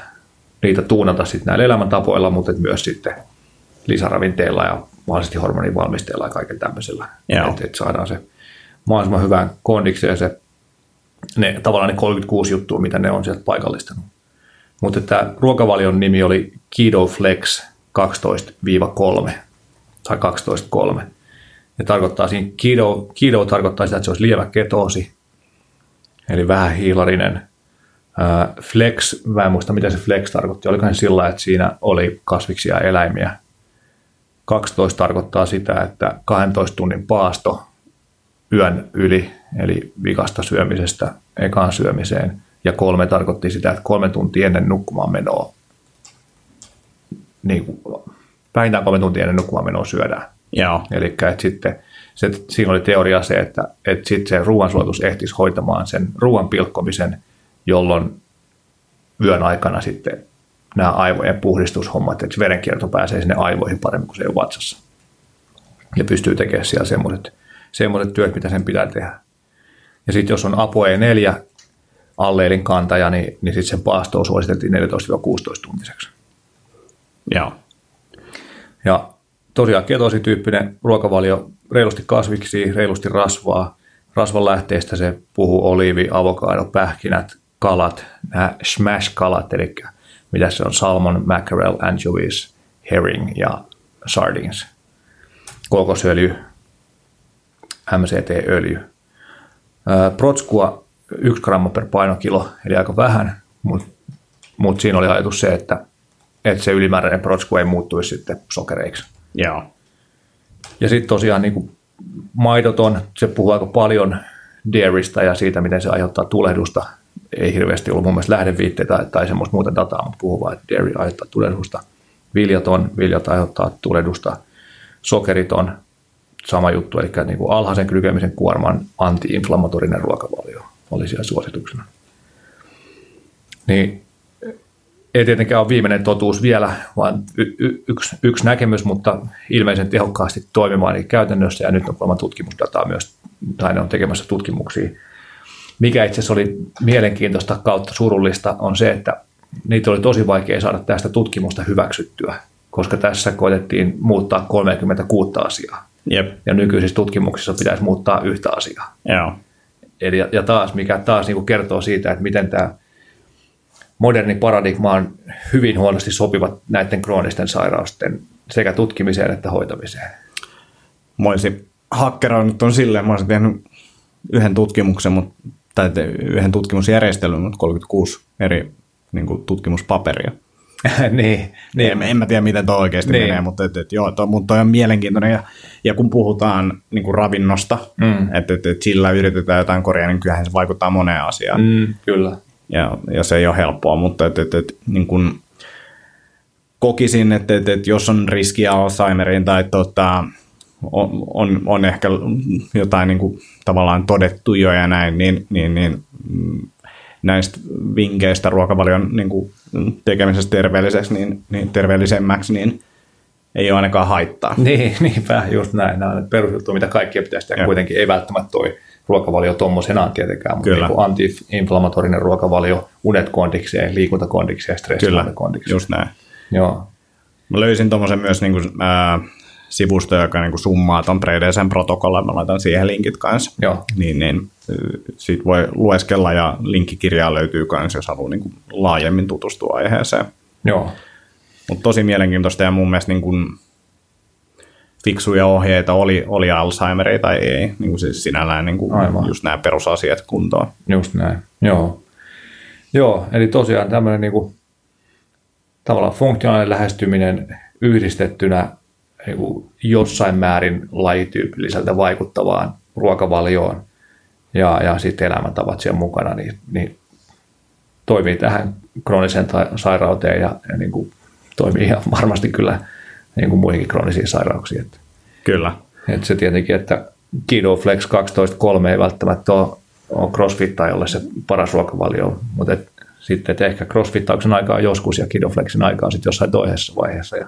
niitä tuunata sitten näillä elämäntapoilla, mutta myös sitten lisäravinteilla ja mahdollisesti hormonivalmisteilla ja kaiken tämmöisellä. Että et saadaan se mahdollisimman hyvään kondikseen se ne, tavallaan ne 36 juttua, mitä ne on sieltä paikallistanut. Mutta tämä ruokavalion nimi oli Keto Flex 12-3 tai 12-3. Ja tarkoittaa siinä, keto, keto tarkoittaa sitä, että se olisi lievä ketoosi, eli vähän hiilarinen. flex, mä en muista mitä se flex tarkoitti, olikohan se sillä, että siinä oli kasviksia ja eläimiä. 12 tarkoittaa sitä, että 12 tunnin paasto yön yli, eli vikasta syömisestä ekaan syömiseen – ja kolme tarkoitti sitä, että kolme tuntia ennen nukkumaan menoa, niin kuin, vähintään kolme tuntia ennen nukkumaan menoa syödään. Joo. Eli sitten se, siinä oli teoria se, että, että sitten se ruoansulatus ehtisi hoitamaan sen ruoan pilkkomisen, jolloin yön aikana sitten nämä aivojen puhdistushommat, että verenkierto pääsee sinne aivoihin paremmin kuin se on vatsassa. Ja pystyy tekemään siellä semmoiset, semmoiset työt, mitä sen pitää tehdä. Ja sitten jos on ApoE4 alleelin kantaja, niin, niin sitten sen paastoa suositeltiin 14-16 tuntiseksi. Joo. Ja tosiaan ketosityyppinen ruokavalio, reilusti kasviksi, reilusti rasvaa. Rasvan lähteestä se puhuu oliivi, avokado, pähkinät, kalat, nämä smash-kalat, eli mitä se on, salmon, mackerel, anchovies, herring ja sardines. Kokosöljy, MCT-öljy. Protskua 1 gramma per painokilo, eli aika vähän, mutta mut siinä oli ajatus se, että, että se ylimääräinen protsku ei muuttuisi sitten sokereiksi. Joo. Ja sitten tosiaan niin kuin maidoton, se puhuu aika paljon dairystä ja siitä, miten se aiheuttaa tulehdusta. Ei hirveästi ollut mun mielestä lähdeviitteitä tai semmoista muuta dataa, mutta puhuu vain, että dairy aiheuttaa tulehdusta. Viljaton, viljat aiheuttaa tulehdusta. Sokeriton, sama juttu, eli niin kuin alhaisen glykemisen kuorman antiinflammatorinen ruokavalio oli siellä suosituksena. Niin ei tietenkään ole viimeinen totuus vielä, vaan y- y- yksi, yksi näkemys, mutta ilmeisen tehokkaasti toimimaan niin käytännössä, ja nyt on kolman tutkimusdataa myös, tai ne on tekemässä tutkimuksia. Mikä itse asiassa oli mielenkiintoista kautta surullista, on se, että niitä oli tosi vaikea saada tästä tutkimusta hyväksyttyä, koska tässä koetettiin muuttaa 36 asiaa. Jep. Ja nykyisissä tutkimuksissa pitäisi muuttaa yhtä asiaa. Joo. Eli, ja taas, mikä taas niin kuin kertoo siitä, että miten tämä moderni paradigma on hyvin huonosti sopivat näiden kroonisten sairausten sekä tutkimiseen että hoitamiseen. Mä olisin hakkeroinut on silleen, mä olisin tehnyt yhden tutkimuksen, mutta, tai yhden tutkimusjärjestelyn, mutta 36 eri niin kuin, tutkimuspaperia. niin, niin. En, en mä tiedä, miten tuo oikeasti niin. menee, mutta, et, et, joo, toi, mutta toi on mielenkiintoinen. Ja, ja kun puhutaan niin kuin ravinnosta, mm. että et, et sillä yritetään jotain korjaa, niin kyllähän se vaikuttaa moneen asiaan. Mm, kyllä. Ja, ja se ei ole helppoa, mutta et, et, et, niin kuin kokisin, että et, et, jos on riskiä Alzheimeriin tai tota, on, on, on ehkä jotain niin kuin, tavallaan todettu jo ja näin, niin, niin, niin näistä vinkkeistä ruokavalion niin kuin, tekemisestä terveelliseksi, niin, niin terveellisemmäksi, niin ei ole ainakaan haittaa. Niin, niinpä, just näin. Nämä on perusjuttu, mitä kaikkia pitäisi tehdä. Ja. Kuitenkin ei välttämättä toi ruokavalio tuommoisenaan tietenkään, mutta Kyllä. niin anti-inflammatorinen ruokavalio, unet kondikseen, liikunta kondikseen, stressi kondikseen. just näin. Joo. Mä löysin tuommoisen myös niin kuin, ää, sivusto, joka niin kuin summaa tuon Predesen protokollan, mä laitan siihen linkit kanssa. Joo. Niin, niin siitä voi lueskella ja linkkikirjaa löytyy myös, jos haluaa niin kuin laajemmin tutustua aiheeseen. Joo. Mutta tosi mielenkiintoista ja mun mielestä niin kuin fiksuja ohjeita oli, oli Alzheimeria tai ei, niin kuin siis sinällään niin kuin just nämä perusasiat kuntoon. Just näin, joo. Joo, eli tosiaan tämmöinen niin kuin, tavallaan funktionaalinen lähestyminen yhdistettynä jossain määrin lajityypilliseltä vaikuttavaan ruokavalioon ja, ja sitten elämäntavat siellä mukana, niin, niin toimii tähän krooniseen sairauteen ja, ja niin kuin toimii ihan varmasti kyllä niin kuin muihinkin kroonisiin sairauksiin. Että, kyllä. Että se tietenkin, että Kido Flex 12.3 ei välttämättä ole, ole crossfittajalle se paras ruokavalio, mutta et, sitten että ehkä crossfittauksen aikaa joskus ja Kidoflexin aikaa sitten jossain toisessa vaiheessa. Ja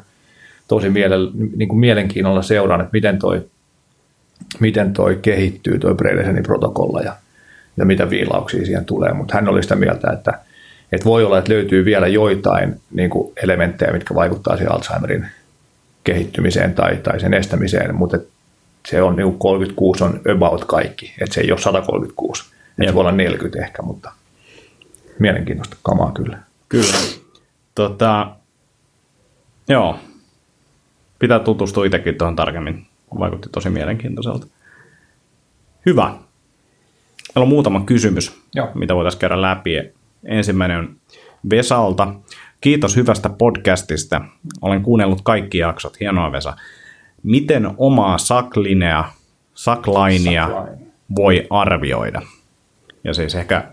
tosi miele, niin kuin mielenkiinnolla seuraan, että miten toi, miten toi kehittyy, toi Bredesenin protokolla ja, ja mitä viilauksia siihen tulee. Mutta hän oli sitä mieltä, että, että voi olla, että löytyy vielä joitain niin kuin elementtejä, mitkä vaikuttaa siihen Alzheimerin kehittymiseen tai, tai sen estämiseen, mutta se on niin 36 on about kaikki, että se ei ole 136, että se voi olla 40 ehkä, mutta mielenkiintoista kamaa kyllä. Kyllä. Tota, joo, pitää tutustua itsekin tuohon tarkemmin. Vaikutti tosi mielenkiintoiselta. Hyvä. Meillä on muutama kysymys, Joo. mitä voitaisiin käydä läpi. Ensimmäinen on Vesalta. Kiitos hyvästä podcastista. Olen kuunnellut kaikki jaksot. Hienoa Vesa. Miten omaa saklinea, saklainia voi arvioida? Ja siis ehkä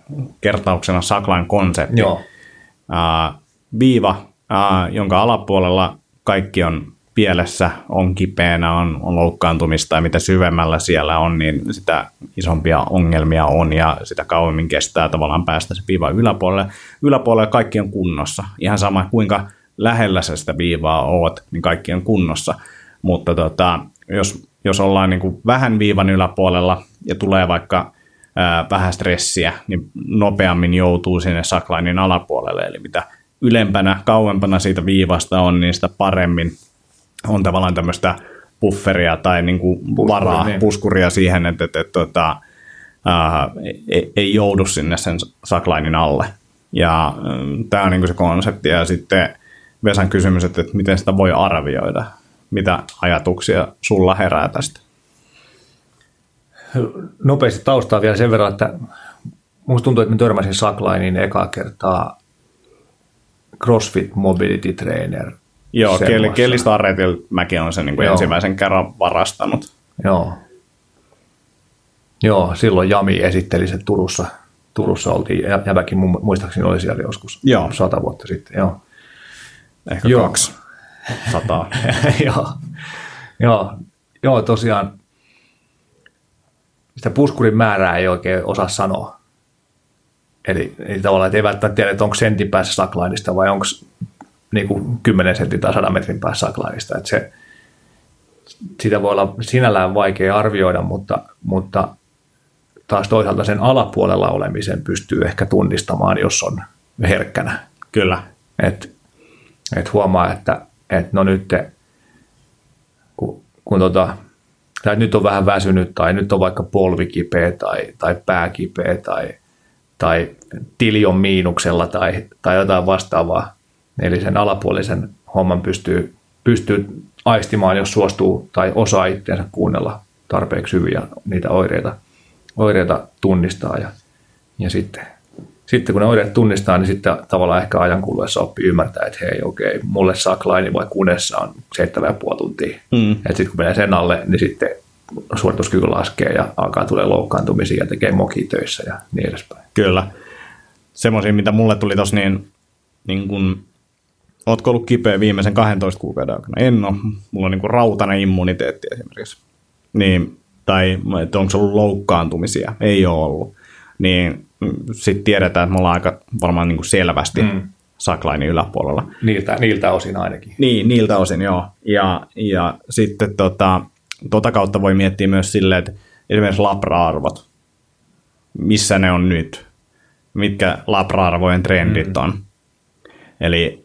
kertauksena saklain konsepti. Joo. Uh, viiva, uh, jonka alapuolella kaikki on pielessä on kipeänä, on, on loukkaantumista ja mitä syvemmällä siellä on, niin sitä isompia ongelmia on ja sitä kauemmin kestää tavallaan päästä se viiva yläpuolelle. Yläpuolelle kaikki on kunnossa. Ihan sama kuinka lähellä sä sitä viivaa oot, niin kaikki on kunnossa. Mutta tota, jos, jos ollaan niin kuin vähän viivan yläpuolella ja tulee vaikka ää, vähän stressiä, niin nopeammin joutuu sinne saklainin alapuolelle. Eli mitä ylempänä, kauempana siitä viivasta on, niin sitä paremmin on tavallaan tämmöistä bufferia tai niin kuin Puskuri, varaa, niin. puskuria siihen, että, että, että, että ää, ei, ei joudu sinne sen saklainin alle. Ja tämä on niin kuin se konsepti. Ja sitten Vesan kysymys, että, että miten sitä voi arvioida. Mitä ajatuksia sulla herää tästä? Nopeasti taustaa vielä sen verran, että musta tuntuu, että mä törmäsin Saklainin ekaa kertaa CrossFit Mobility Trainer – Joo, Kelly Starretil mäkin on sen niin kuin ensimmäisen kerran varastanut. Joo. Joo, silloin Jami esitteli sen Turussa. Turussa oltiin, ja Jäbäkin muistaakseni oli siellä joskus joo. sata vuotta sitten. Joo. Ehkä joo. kaksi sataa. joo. joo. Joo, tosiaan sitä puskurin määrää ei oikein osaa sanoa. Eli, eli tavallaan, että ei välttämättä tiedä, että onko sentin päässä slacklineista vai onko niin kuin 10 sentin tai 100 metrin päässä saklainista. Että se, sitä voi olla sinällään vaikea arvioida, mutta, mutta taas toisaalta sen alapuolella olemisen pystyy ehkä tunnistamaan, jos on herkkänä. Kyllä. Et, et huomaa, että et no nyt, kun, kun tota, tai nyt on vähän väsynyt tai nyt on vaikka polvi kipeä tai, tai pää kipeä tai, tai tili on miinuksella tai, tai jotain vastaavaa, Eli sen alapuolisen homman pystyy, pystyy aistimaan, jos suostuu tai osaa itseensä kuunnella tarpeeksi hyvin ja niitä oireita, oireita tunnistaa. Ja, ja sitten, sitten kun ne oireet tunnistaa, niin sitten tavallaan ehkä ajan kuluessa oppii ymmärtää, että hei okei, okay, mulle saklaini vai kunessa on 7,5 tuntia. Mm. Että sitten kun menee sen alle, niin sitten suorituskyky laskee ja alkaa tulee loukkaantumisia ja tekee moki töissä ja niin edespäin. Kyllä. Semmoisia, mitä mulle tuli tuossa, niin, niin kun Oletko ollut kipeä viimeisen 12 kuukauden aikana? En ole. Mulla on niin kuin rautainen immuniteetti esimerkiksi. Niin, tai että onko ollut loukkaantumisia? Ei ole ollut. Niin sitten tiedetään, että me ollaan aika varmaan niin kuin selvästi mm. saklainin yläpuolella. Niiltä, niiltä osin ainakin. Niin, niiltä osin joo. Ja, ja sitten tota, tota kautta voi miettiä myös silleen, että esimerkiksi labra-arvot, missä ne on nyt, mitkä labra-arvojen trendit mm. on. Eli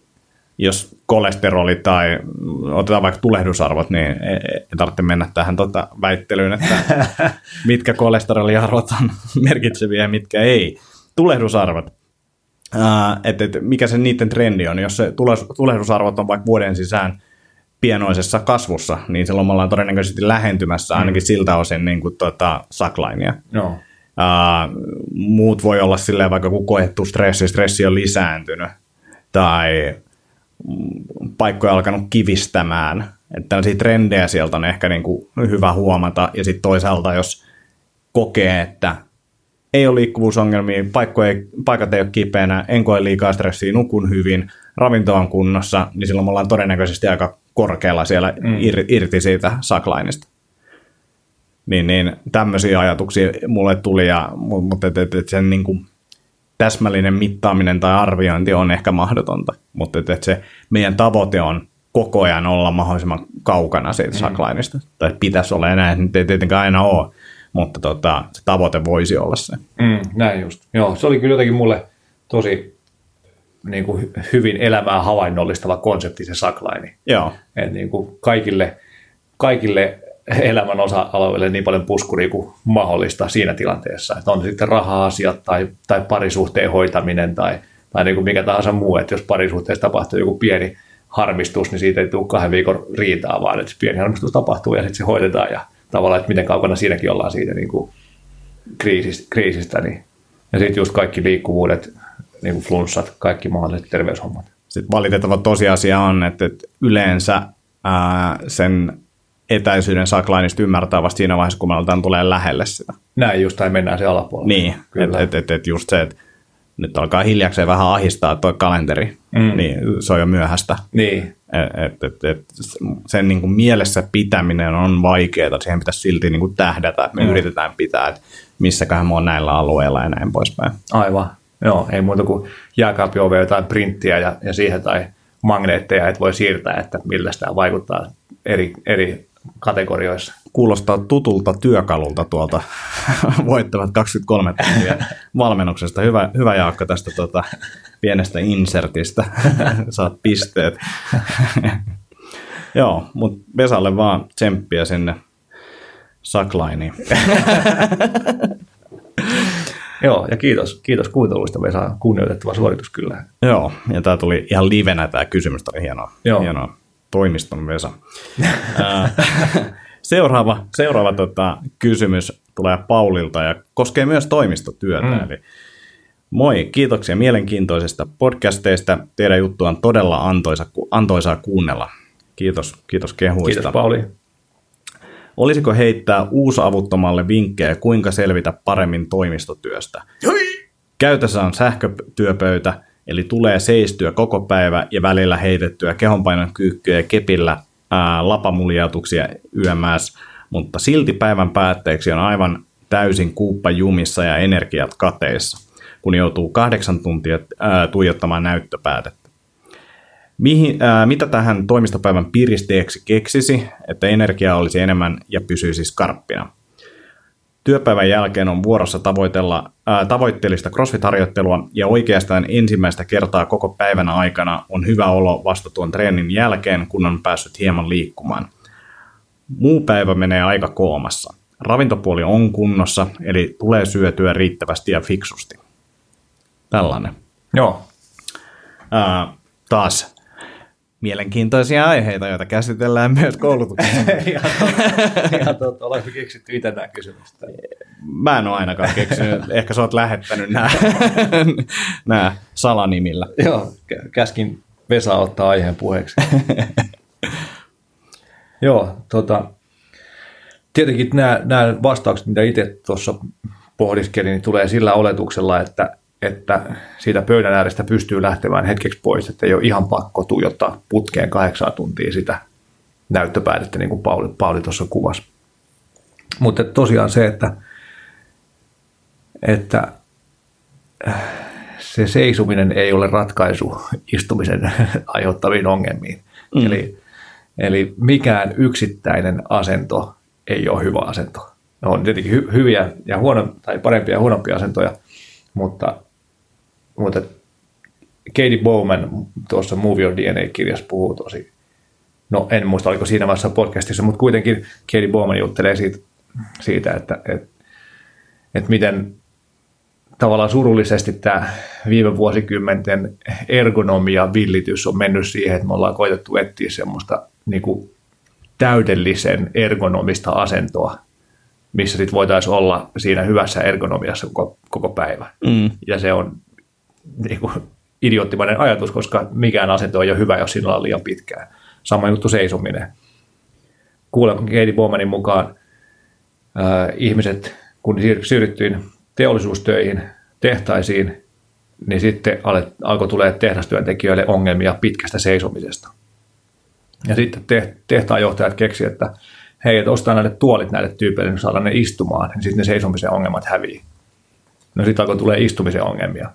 jos kolesteroli tai otetaan vaikka tulehdusarvot, niin ei, ei tarvitse mennä tähän tota väittelyyn, että mitkä kolesteroliarvot on merkitseviä ja mitkä ei. Tulehdusarvot. Uh, että, että mikä se niiden trendi on. Jos se tulehdusarvot on vaikka vuoden sisään pienoisessa kasvussa, niin silloin me ollaan todennäköisesti lähentymässä mm. ainakin siltä osin niin kuin, tuota, saklainia. No. Uh, muut voi olla silleen, vaikka kun koettu stressi, stressi on lisääntynyt, tai paikkoja alkanut kivistämään. Että tällaisia trendejä sieltä on ehkä niin kuin hyvä huomata. Ja sitten toisaalta, jos kokee, että ei ole liikkuvuusongelmia, paikkoja, paikat ei ole kipeänä, en koe liikaa stressiä, nukun hyvin, ravinto on kunnossa, niin silloin me ollaan todennäköisesti aika korkealla siellä mm. irti siitä saklainista. Niin, niin tämmöisiä ajatuksia mulle tuli, ja, mutta et, et, et sen niin kuin täsmällinen mittaaminen tai arviointi on ehkä mahdotonta, mutta että, se meidän tavoite on koko ajan olla mahdollisimman kaukana siitä mm. saklainista. Tai pitäisi olla enää, nyt ei tietenkään aina ole, mutta tota, se tavoite voisi olla se. Mm, näin just. Joo, se oli kyllä jotenkin mulle tosi niin kuin hyvin elämää havainnollistava konsepti se saklaini. Joo. Et niin kuin kaikille, kaikille elämän osa-alueelle niin paljon puskuria kuin mahdollista siinä tilanteessa. Että on sitten raha-asiat tai, tai parisuhteen hoitaminen tai, tai niin kuin mikä tahansa muu, että jos parisuhteessa tapahtuu joku pieni harmistus, niin siitä ei tule kahden viikon riitaa, vaan että pieni harmistus tapahtuu ja sitten se hoidetaan ja tavallaan, että miten kaukana siinäkin ollaan siitä niin kuin kriisistä, kriisistä. Niin. Ja sitten just kaikki liikkuvuudet, niin kuin flunssat, kaikki mahdolliset terveyshommat. Sitten valitettava tosiasia on, että yleensä ää, sen etäisyyden saklainista ymmärtää vasta siinä vaiheessa, kun me aletaan tulee lähelle sitä. Näin just, tai mennään se alapuolelle. Niin, että et, et, et just se, että nyt alkaa hiljakseen vähän ahistaa tuo kalenteri, mm. niin se on jo myöhäistä. Niin. Et, et, et, sen niin kuin mielessä pitäminen on vaikeaa, siihen pitäisi silti niin kuin tähdätä, me mm. yritetään pitää, että missäköhän mä oon näillä alueilla ja näin poispäin. Aivan, joo, ei muuta kuin jääkaapin jotain printtiä ja, ja siihen tai magneetteja, että voi siirtää, että millä sitä vaikuttaa eri, eri kategorioissa. Kuulostaa tutulta työkalulta tuolta voittavat 23 tuntia valmennuksesta. Hyvä, hyvä Jaakko tästä tuota, pienestä insertistä. Saat pisteet. Joo, mutta Vesalle vaan tsemppiä sinne saklainiin. Joo, ja kiitos, kiitos kuunteluista Vesa, kunnioitettava suoritus kyllä. Joo, ja tämä tuli ihan livenä tämä kysymys, tämä oli hienoa. Joo. hienoa toimiston Vesa. seuraava seuraava tota, kysymys tulee Paulilta ja koskee myös toimistotyötä. Mm. Eli moi, kiitoksia mielenkiintoisista podcasteista. Teidän juttu on todella antoisa, antoisaa kuunnella. Kiitos, kiitos kehuista. Kiitos Pauli. Olisiko heittää uusavuttomalle vinkkejä, kuinka selvitä paremmin toimistotyöstä? Joi! Käytössä on sähkötyöpöytä, Eli tulee seistyä koko päivä ja välillä heitettyä kehonpainon kyykkyä ja kepillä ää, yömääs, mutta silti päivän päätteeksi on aivan täysin kuuppa jumissa ja energiat kateissa, kun joutuu kahdeksan tuntia ää, tuijottamaan näyttöpäätettä. Mihin, ää, mitä tähän toimistopäivän piristeeksi keksisi, että energiaa olisi enemmän ja pysyisi skarppina? Työpäivän jälkeen on vuorossa tavoitella, ää, tavoitteellista CrossFit-harjoittelua ja oikeastaan ensimmäistä kertaa koko päivän aikana on hyvä olo vasta tuon treenin jälkeen, kun on päässyt hieman liikkumaan. Muu päivä menee aika koomassa. Ravintopuoli on kunnossa, eli tulee syötyä riittävästi ja fiksusti. Tällainen. Joo. Ää, taas mielenkiintoisia aiheita, joita käsitellään myös koulutuksessa. ihan totta, ihan totta. Oletko keksitty itse nämä kysymystä? Mä en ole ainakaan keksinyt. Ehkä sä oot lähettänyt nämä, nämä salanimillä. Joo, käskin Vesa ottaa aiheen puheeksi. Joo, tota, tietenkin nämä, nämä vastaukset, mitä itse tuossa pohdiskelin, niin tulee sillä oletuksella, että että siitä pöydän äärestä pystyy lähtemään hetkeksi pois, että ei ole ihan pakko tuijottaa putkeen kahdeksan tuntia sitä näyttöpäätettä, niin kuin Pauli, Pauli tuossa kuvasi. Mutta tosiaan se, että, että äh, se seisuminen ei ole ratkaisu istumisen aiheuttaviin ongelmiin. Mm. Eli, eli mikään yksittäinen asento ei ole hyvä asento. On tietenkin hy- hyviä ja huono, tai parempia ja huonompia asentoja, mutta mutta Katie Bowman tuossa Move Your DNA-kirjassa puhuu tosi, no en muista oliko siinä vaiheessa podcastissa, mutta kuitenkin Katie Bowman juttelee siitä, siitä että, että, että miten tavallaan surullisesti tämä viime vuosikymmenten ergonomia villitys on mennyt siihen, että me ollaan koitettu etsiä semmoista niin kuin täydellisen ergonomista asentoa, missä sitten voitaisiin olla siinä hyvässä ergonomiassa koko, koko päivä. Mm. Ja se on niin kuin idioottimainen ajatus, koska mikään asento ei ole hyvä, jos siinä on liian pitkään. Sama juttu seisominen. Kuulen Katie Bowmanin mukaan äh, ihmiset, kun siirryttiin teollisuustöihin, tehtaisiin, niin sitten alkoi tulee tehdastyöntekijöille ongelmia pitkästä seisomisesta. Ja sitten te, tehtaanjohtajat keksivät, että hei, että ostaa näille tuolit näille tyypeille, niin saadaan ne istumaan, niin sitten ne seisomisen ongelmat hävii. No sitten alkoi tulee istumisen ongelmia.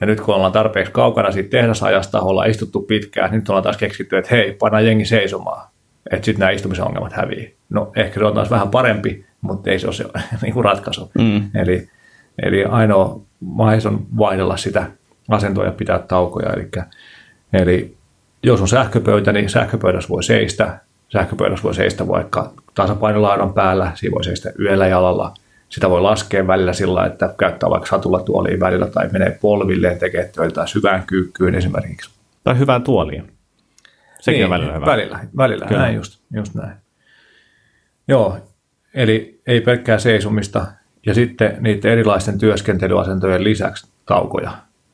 Ja nyt kun ollaan tarpeeksi kaukana siitä tehdasajasta, ollaan istuttu pitkään, niin nyt ollaan taas keksitty, että hei, panna jengi seisomaan. Että sitten nämä istumisen ongelmat hävii. No ehkä se on taas vähän parempi, mutta ei se ole se niin kuin ratkaisu. Mm. Eli, eli ainoa vaihe on vaihdella sitä asentoa ja pitää taukoja. Eli, eli jos on sähköpöytä, niin sähköpöydässä voi seistä. Sähköpöydässä voi seistä vaikka tasapainolaadan päällä, siinä voi seistä yöllä jalalla – sitä voi laskea välillä sillä, että käyttää vaikka satulatuoliin välillä tai menee polvilleen tekee töitä syvään kyykkyyn esimerkiksi. Tai hyvään tuoliin. Sekin niin, on välillä hyvä. Välillä, välillä Kyllä. näin just, just näin. Joo, eli ei pelkkää seisomista ja sitten niiden erilaisten työskentelyasentojen lisäksi taukoja.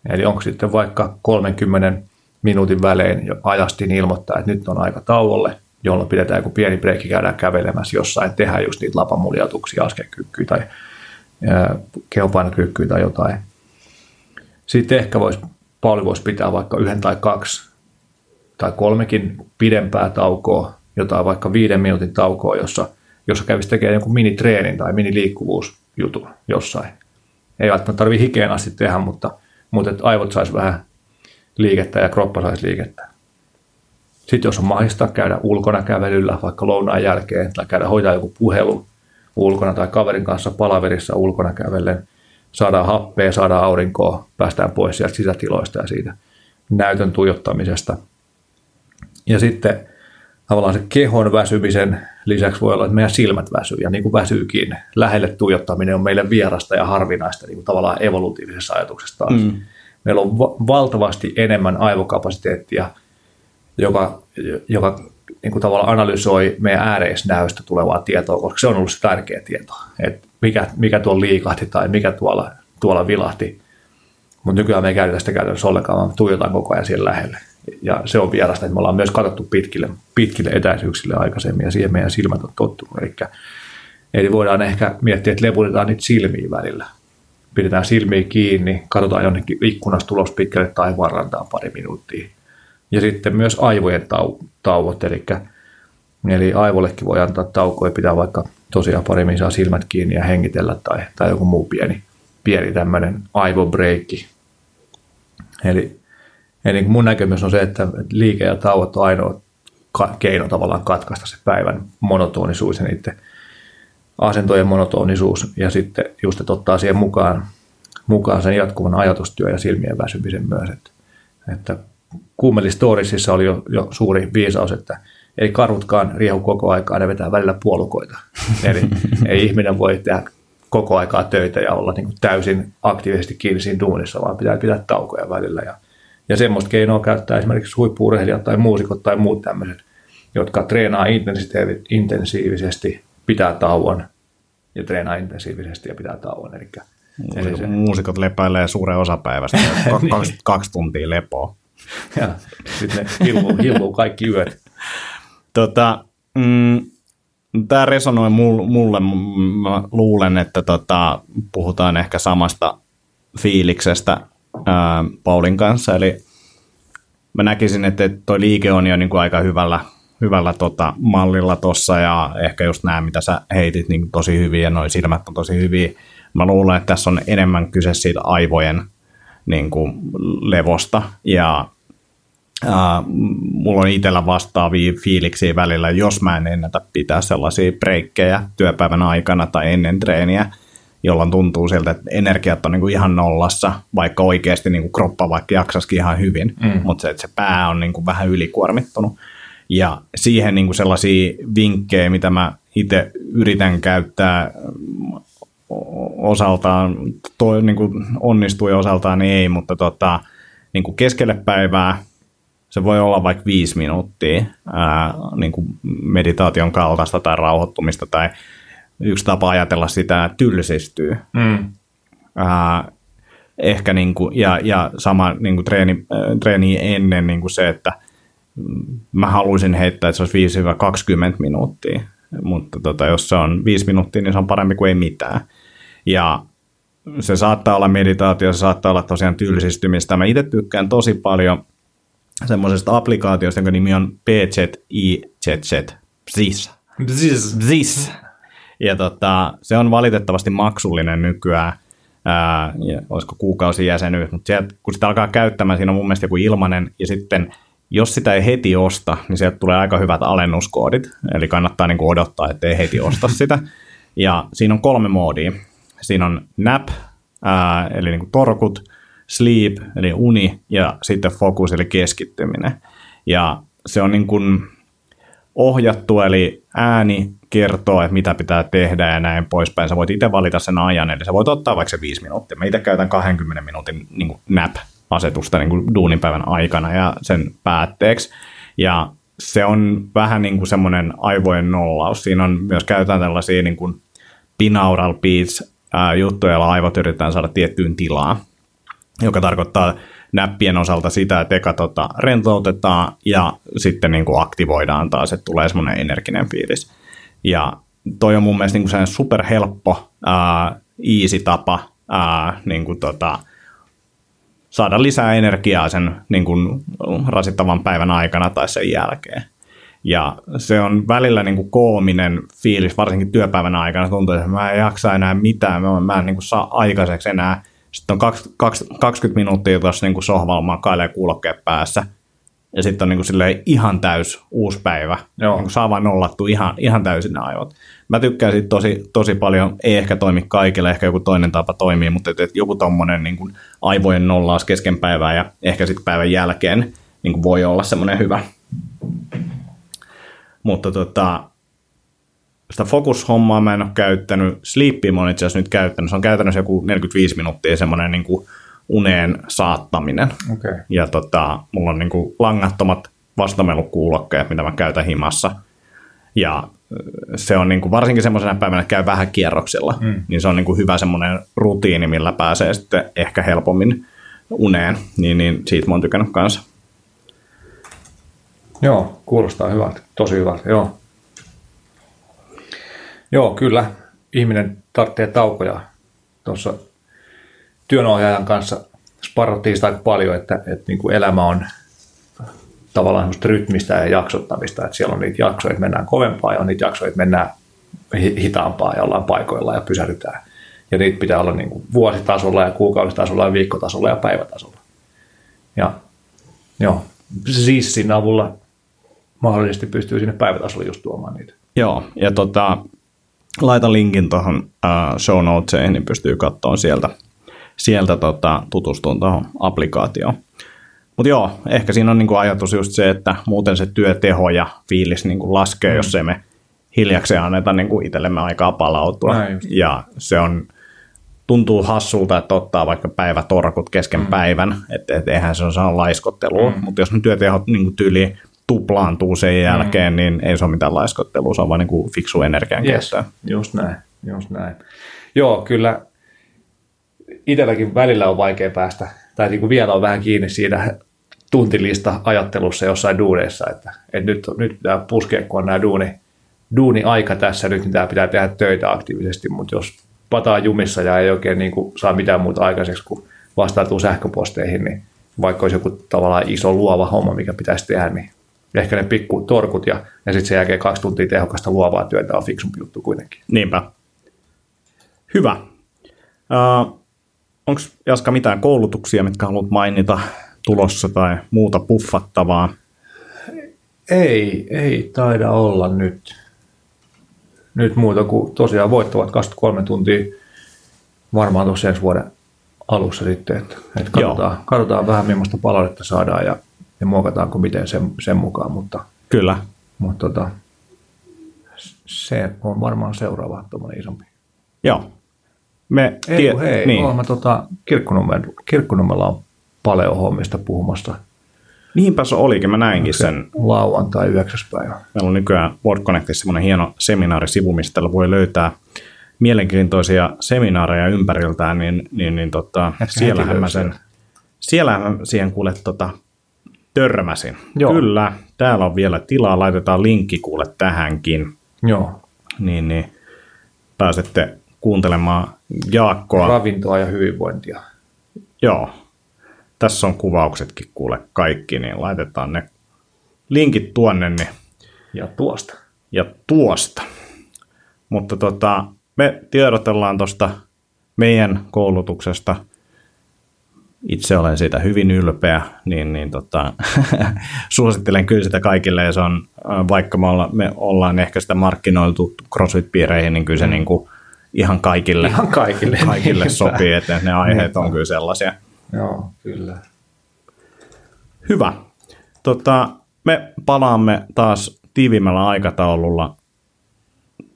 Eli onko sitten vaikka 30 minuutin välein jo ajasti niin ilmoittaa, että nyt on aika tauolle – jolloin pidetään joku pieni breikki, käydään kävelemässä jossain, tehdään just niitä lapamuljatuksia, askekyykkyä tai kehonpainokyykkyä tai jotain. Sitten ehkä vois, Pauli voisi pitää vaikka yhden tai kaksi tai kolmekin pidempää taukoa, jotain vaikka viiden minuutin taukoa, jossa, jossa kävisi tekemään jonkun minitreenin tai miniliikkuvuusjutun jossain. Ei välttämättä tarvitse hikeen asti tehdä, mutta, mutta aivot saisi vähän liikettä ja kroppa saisi liikettä. Sitten jos on mahdollista käydä ulkona kävelyllä vaikka lounaan jälkeen tai käydä hoitaa joku puhelu ulkona tai kaverin kanssa palaverissa ulkona kävellen, saadaan happea, saadaan aurinkoa, päästään pois sieltä sisätiloista ja siitä näytön tuijottamisesta. Ja sitten tavallaan se kehon väsymisen lisäksi voi olla, että meidän silmät väsyy ja niin kuin väsyykin. Lähelle tuijottaminen on meille vierasta ja harvinaista niin kuin tavallaan evolutiivisessa ajatuksessa taas. Mm. Meillä on va- valtavasti enemmän aivokapasiteettia, joka, joka niin kuin tavallaan analysoi meidän ääreisnäöstä tulevaa tietoa, koska se on ollut se tärkeä tieto, että mikä, mikä tuolla liikahti tai mikä tuolla, tuolla vilahti. Mutta nykyään me ei käytetä sitä käytännössä ollenkaan, vaan tuijotaan koko ajan siihen lähelle. Ja se on vierasta, että me ollaan myös katsottu pitkille, pitkille etäisyyksille aikaisemmin ja siihen meidän silmät on tottunut. Eli, eli voidaan ehkä miettiä, että leputetaan niitä silmiä välillä. Pidetään silmiä kiinni, katsotaan jonnekin ikkunasta tulos pitkälle tai varrantaan pari minuuttia ja sitten myös aivojen tau- tauot, eli, eli aivollekin voi antaa taukoja, pitää vaikka tosiaan paremmin saa silmät kiinni ja hengitellä tai, tai joku muu pieni, pieni tämmöinen aivobreikki. Eli, eli mun näkemys on se, että liike ja tauot on ainoa keino tavallaan katkaista se päivän monotonisuus ja niiden asentojen monotonisuus ja sitten just, että ottaa siihen mukaan, mukaan sen jatkuvan ajatustyön ja silmien väsymisen myös, että, että Kuumeli oli jo, jo suuri viisaus, että ei karhutkaan riehu koko aikaa, ne vetää välillä puolukoita. Eli ei ihminen voi tehdä koko aikaa töitä ja olla niin kuin täysin aktiivisesti kiinni siinä duunissa, vaan pitää pitää taukoja välillä. Ja, ja semmoista keinoa käyttää esimerkiksi huippuurheilijat tai muusikot tai muut tämmöiset, jotka treenaa intensiivisesti, pitää tauon ja treenaa intensiivisesti ja pitää tauon. Eli, se, muusikot lepäilee suuren osapäivästä, kaksi, niin. kaksi tuntia lepoa ja sitten ne hilluu, hilluu kaikki yöt. Tota, mm, tämä resonoi mulle, mä luulen, että tota, puhutaan ehkä samasta fiiliksestä ää, Paulin kanssa, eli mä näkisin, että toi liike on jo niin kuin aika hyvällä, hyvällä tota, mallilla tuossa ja ehkä just nämä, mitä sä heitit, niin tosi hyviä. Ja noin silmät on tosi hyviä. Mä luulen, että tässä on enemmän kyse siitä aivojen niin kuin, levosta. Ja Uh, mulla on itsellä vastaavia fiiliksiä välillä, jos mä en ennätä pitää sellaisia breikkejä työpäivän aikana tai ennen treeniä, jolloin tuntuu siltä, että energiat on niinku ihan nollassa, vaikka oikeasti niinku kroppa vaikka jaksaskin ihan hyvin, mm. mutta se, että se pää on niinku vähän ylikuormittunut. Ja siihen niinku sellaisia vinkkejä, mitä mä itse yritän käyttää osaltaan, toi niinku onnistui osaltaan, niin ei, mutta tota, niinku keskelle päivää se voi olla vaikka viisi minuuttia ää, niin kuin meditaation kaltaista tai rauhoittumista tai yksi tapa ajatella sitä, että tylsistyy. Mm. Ää, ehkä niin kuin, ja, ja sama niin kuin treeni, treeni ennen niin kuin se, että mä haluaisin heittää, että se olisi 5-20 minuuttia, mutta tota, jos se on 5 minuuttia, niin se on parempi kuin ei mitään. Ja se saattaa olla meditaatio, se saattaa olla tosiaan tylsistymistä. Mä itse tykkään tosi paljon – semmoisesta applikaatiosta, jonka nimi on PZIZZ. Bzis. Bzis. Bzis. Ja tota, se on valitettavasti maksullinen nykyään, ää, ja olisiko kuukausi jäsenyys, mutta sieltä, kun sitä alkaa käyttämään, siinä on mun mielestä joku ilmanen, ja sitten jos sitä ei heti osta, niin sieltä tulee aika hyvät alennuskoodit, eli kannattaa niin kuin odottaa, ettei heti osta sitä. Ja siinä on kolme moodia. Siinä on nap, ää, eli niin kuin torkut, sleep, eli uni, ja sitten focus, eli keskittyminen. Ja se on niin kuin ohjattu, eli ääni kertoo, että mitä pitää tehdä ja näin poispäin. Sä voit itse valita sen ajan, eli sä voit ottaa vaikka se viisi minuuttia. Mä itse käytän 20 minuutin niin kuin nap-asetusta niin kuin duuninpäivän aikana ja sen päätteeksi. Ja se on vähän niin kuin semmoinen aivojen nollaus. Siinä on myös käytetään tällaisia niin kuin binaural beats juttuja, joilla aivot yritetään saada tiettyyn tilaan joka tarkoittaa näppien osalta sitä, että eka tota, rentoutetaan ja sitten niin kuin aktivoidaan taas, että tulee semmoinen energinen fiilis. Ja toi on mun mielestä niin kuin superhelppo, ää, easy tapa ää, niin kuin tota, saada lisää energiaa sen niin kuin, rasittavan päivän aikana tai sen jälkeen. Ja se on välillä niin kuin koominen fiilis, varsinkin työpäivän aikana. Tuntuu, että mä en jaksa enää mitään, mä en, mä en niin kuin saa aikaiseksi enää. Sitten on 20, 20 minuuttia tuossa niin sohvalla makailee kuulokkeet päässä. Ja sitten on niin kuin ihan täys uusi päivä. Joo. Niin saa vain nollattu ihan, ihan täysin ne aivot. Mä tykkään siitä tosi, tosi paljon. Ei ehkä toimi kaikille, ehkä joku toinen tapa toimii, mutta että joku tommonen niin kuin aivojen nollaus kesken päivää ja ehkä sitten päivän jälkeen niin kuin voi olla semmoinen hyvä. Mutta tota, sitä Focus-hommaa mä en ole käyttänyt. Sleepy mä oon itse asiassa nyt käyttänyt. Se on käytännössä joku 45 minuuttia semmoinen niin kuin uneen saattaminen. Okay. Ja tota, mulla on niin kuin langattomat vastamelukuulokkeet, mitä mä käytän himassa. Ja se on niin kuin, varsinkin semmoisena päivänä, että käy vähän kierroksilla, mm. niin se on niin kuin hyvä semmoinen rutiini, millä pääsee sitten ehkä helpommin uneen, niin, niin siitä mä oon tykännyt kanssa. Joo, kuulostaa hyvältä, tosi hyvältä, joo. Joo, kyllä. Ihminen tarvitsee taukoja. Tuossa työnohjaajan kanssa sparrattiin sitä aika paljon, että, että niin kuin elämä on tavallaan semmoista rytmistä ja jaksottamista, että siellä on niitä jaksoja, että mennään kovempaa ja on niitä jaksoja, että mennään hitaampaa ja ollaan paikoilla ja pysähdytään. Ja niitä pitää olla niin kuin vuositasolla ja kuukausitasolla ja viikkotasolla ja päivätasolla. Ja joo, siis avulla mahdollisesti pystyy sinne päivätasolle just tuomaan niitä. Joo, ja tota, laita linkin tuohon uh, show notesiin, niin pystyy katsomaan sieltä, sieltä tota, tutustumaan tuohon applikaatioon. Mutta joo, ehkä siinä on niinku ajatus just se, että muuten se työteho ja fiilis niinku laskee, mm. jos ei me hiljakseen anneta niinku itsellemme aikaa palautua. Ja se on, tuntuu hassulta, että ottaa vaikka päivätorkut kesken mm. päivän, että et eihän se on saa laiskottelua, mm. mutta jos ne työtehot niinku tyyli tuplaantuu sen jälkeen, mm. niin ei se ole mitään laiskottelua, se on vaan niinku fiksu energian yes. käyttöä. Just näin, just näin. Joo, kyllä itselläkin välillä on vaikea päästä, tai niin kuin vielä on vähän kiinni siinä tuntilista ajattelussa jossain duuneissa, että, että nyt, nyt pitää puskea, kun on nämä duuni, duuni-aika tässä nyt, niin tämä pitää tehdä töitä aktiivisesti, mutta jos pataa jumissa ja ei oikein niin kuin saa mitään muuta aikaiseksi kuin vastautuu sähköposteihin, niin vaikka olisi joku tavallaan iso luova homma, mikä pitäisi tehdä, niin ehkä ne pikku torkut ja, ja sitten sen jälkeen kaksi tuntia tehokasta luovaa työtä on fiksumpi juttu kuitenkin. Niinpä. Hyvä. Uh, Onko Jaska mitään koulutuksia, mitkä haluat mainita tulossa tai muuta puffattavaa? Ei, ei taida olla nyt, nyt muuta kuin tosiaan voittavat 23 tuntia varmaan tuossa ensi vuoden alussa sitten, että, että katsotaan, katsotaan vähän millaista palautetta saadaan ja, ja muokataanko miten sen, sen mukaan, mutta, Kyllä. mutta tota, se on varmaan seuraava tuommoinen isompi. Joo. Me Ei, tie- hei, niin. mä tota, Kirkkonummella, Kirkkonummella on paljon hommista puhumassa. Niinpä se olikin, mä näinkin sen. Lauantai 9. päivä. Meillä on nykyään WordConnectissa semmoinen hieno seminaarisivu, mistä voi löytää mielenkiintoisia seminaareja ympäriltään, niin, niin, niin tota, siellähän mä sen, siellähän siihen kuule tota, törmäsin. Joo. Kyllä, täällä on vielä tilaa, laitetaan linkki kuule tähänkin. Joo. Niin, niin pääsette kuuntelemaan Jaakkoa. Ravintoa ja hyvinvointia. Joo, tässä on kuvauksetkin kuule kaikki, niin laitetaan ne linkit tuonne. Niin... Ja tuosta. Ja tuosta. Mutta tota, me tiedotellaan tuosta meidän koulutuksesta. Itse olen siitä hyvin ylpeä, niin, niin tota, suosittelen kyllä sitä kaikille. Ja se on, vaikka me, olla, me ollaan ehkä sitä markkinoiltu CrossFit-piireihin, niin kyllä se mm. niin kuin ihan kaikille, ihan kaikille, kaikille sopii, että ne aiheet on kyllä sellaisia. Joo, kyllä. Hyvä. Tota, me palaamme taas tiiviimmällä aikataululla,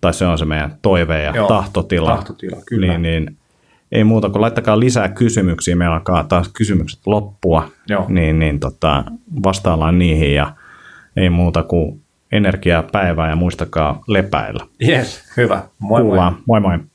tai se on se meidän toive ja Joo, tahtotila. Tahtotila, kyllä. Niin, niin, ei muuta kuin laittakaa lisää kysymyksiä, meillä alkaa taas kysymykset loppua, Joo. niin, niin tota, vastaillaan niihin ja ei muuta kuin energiaa päivää ja muistakaa lepäillä. Yes, hyvä. Moi Kuullaan. moi. moi, moi.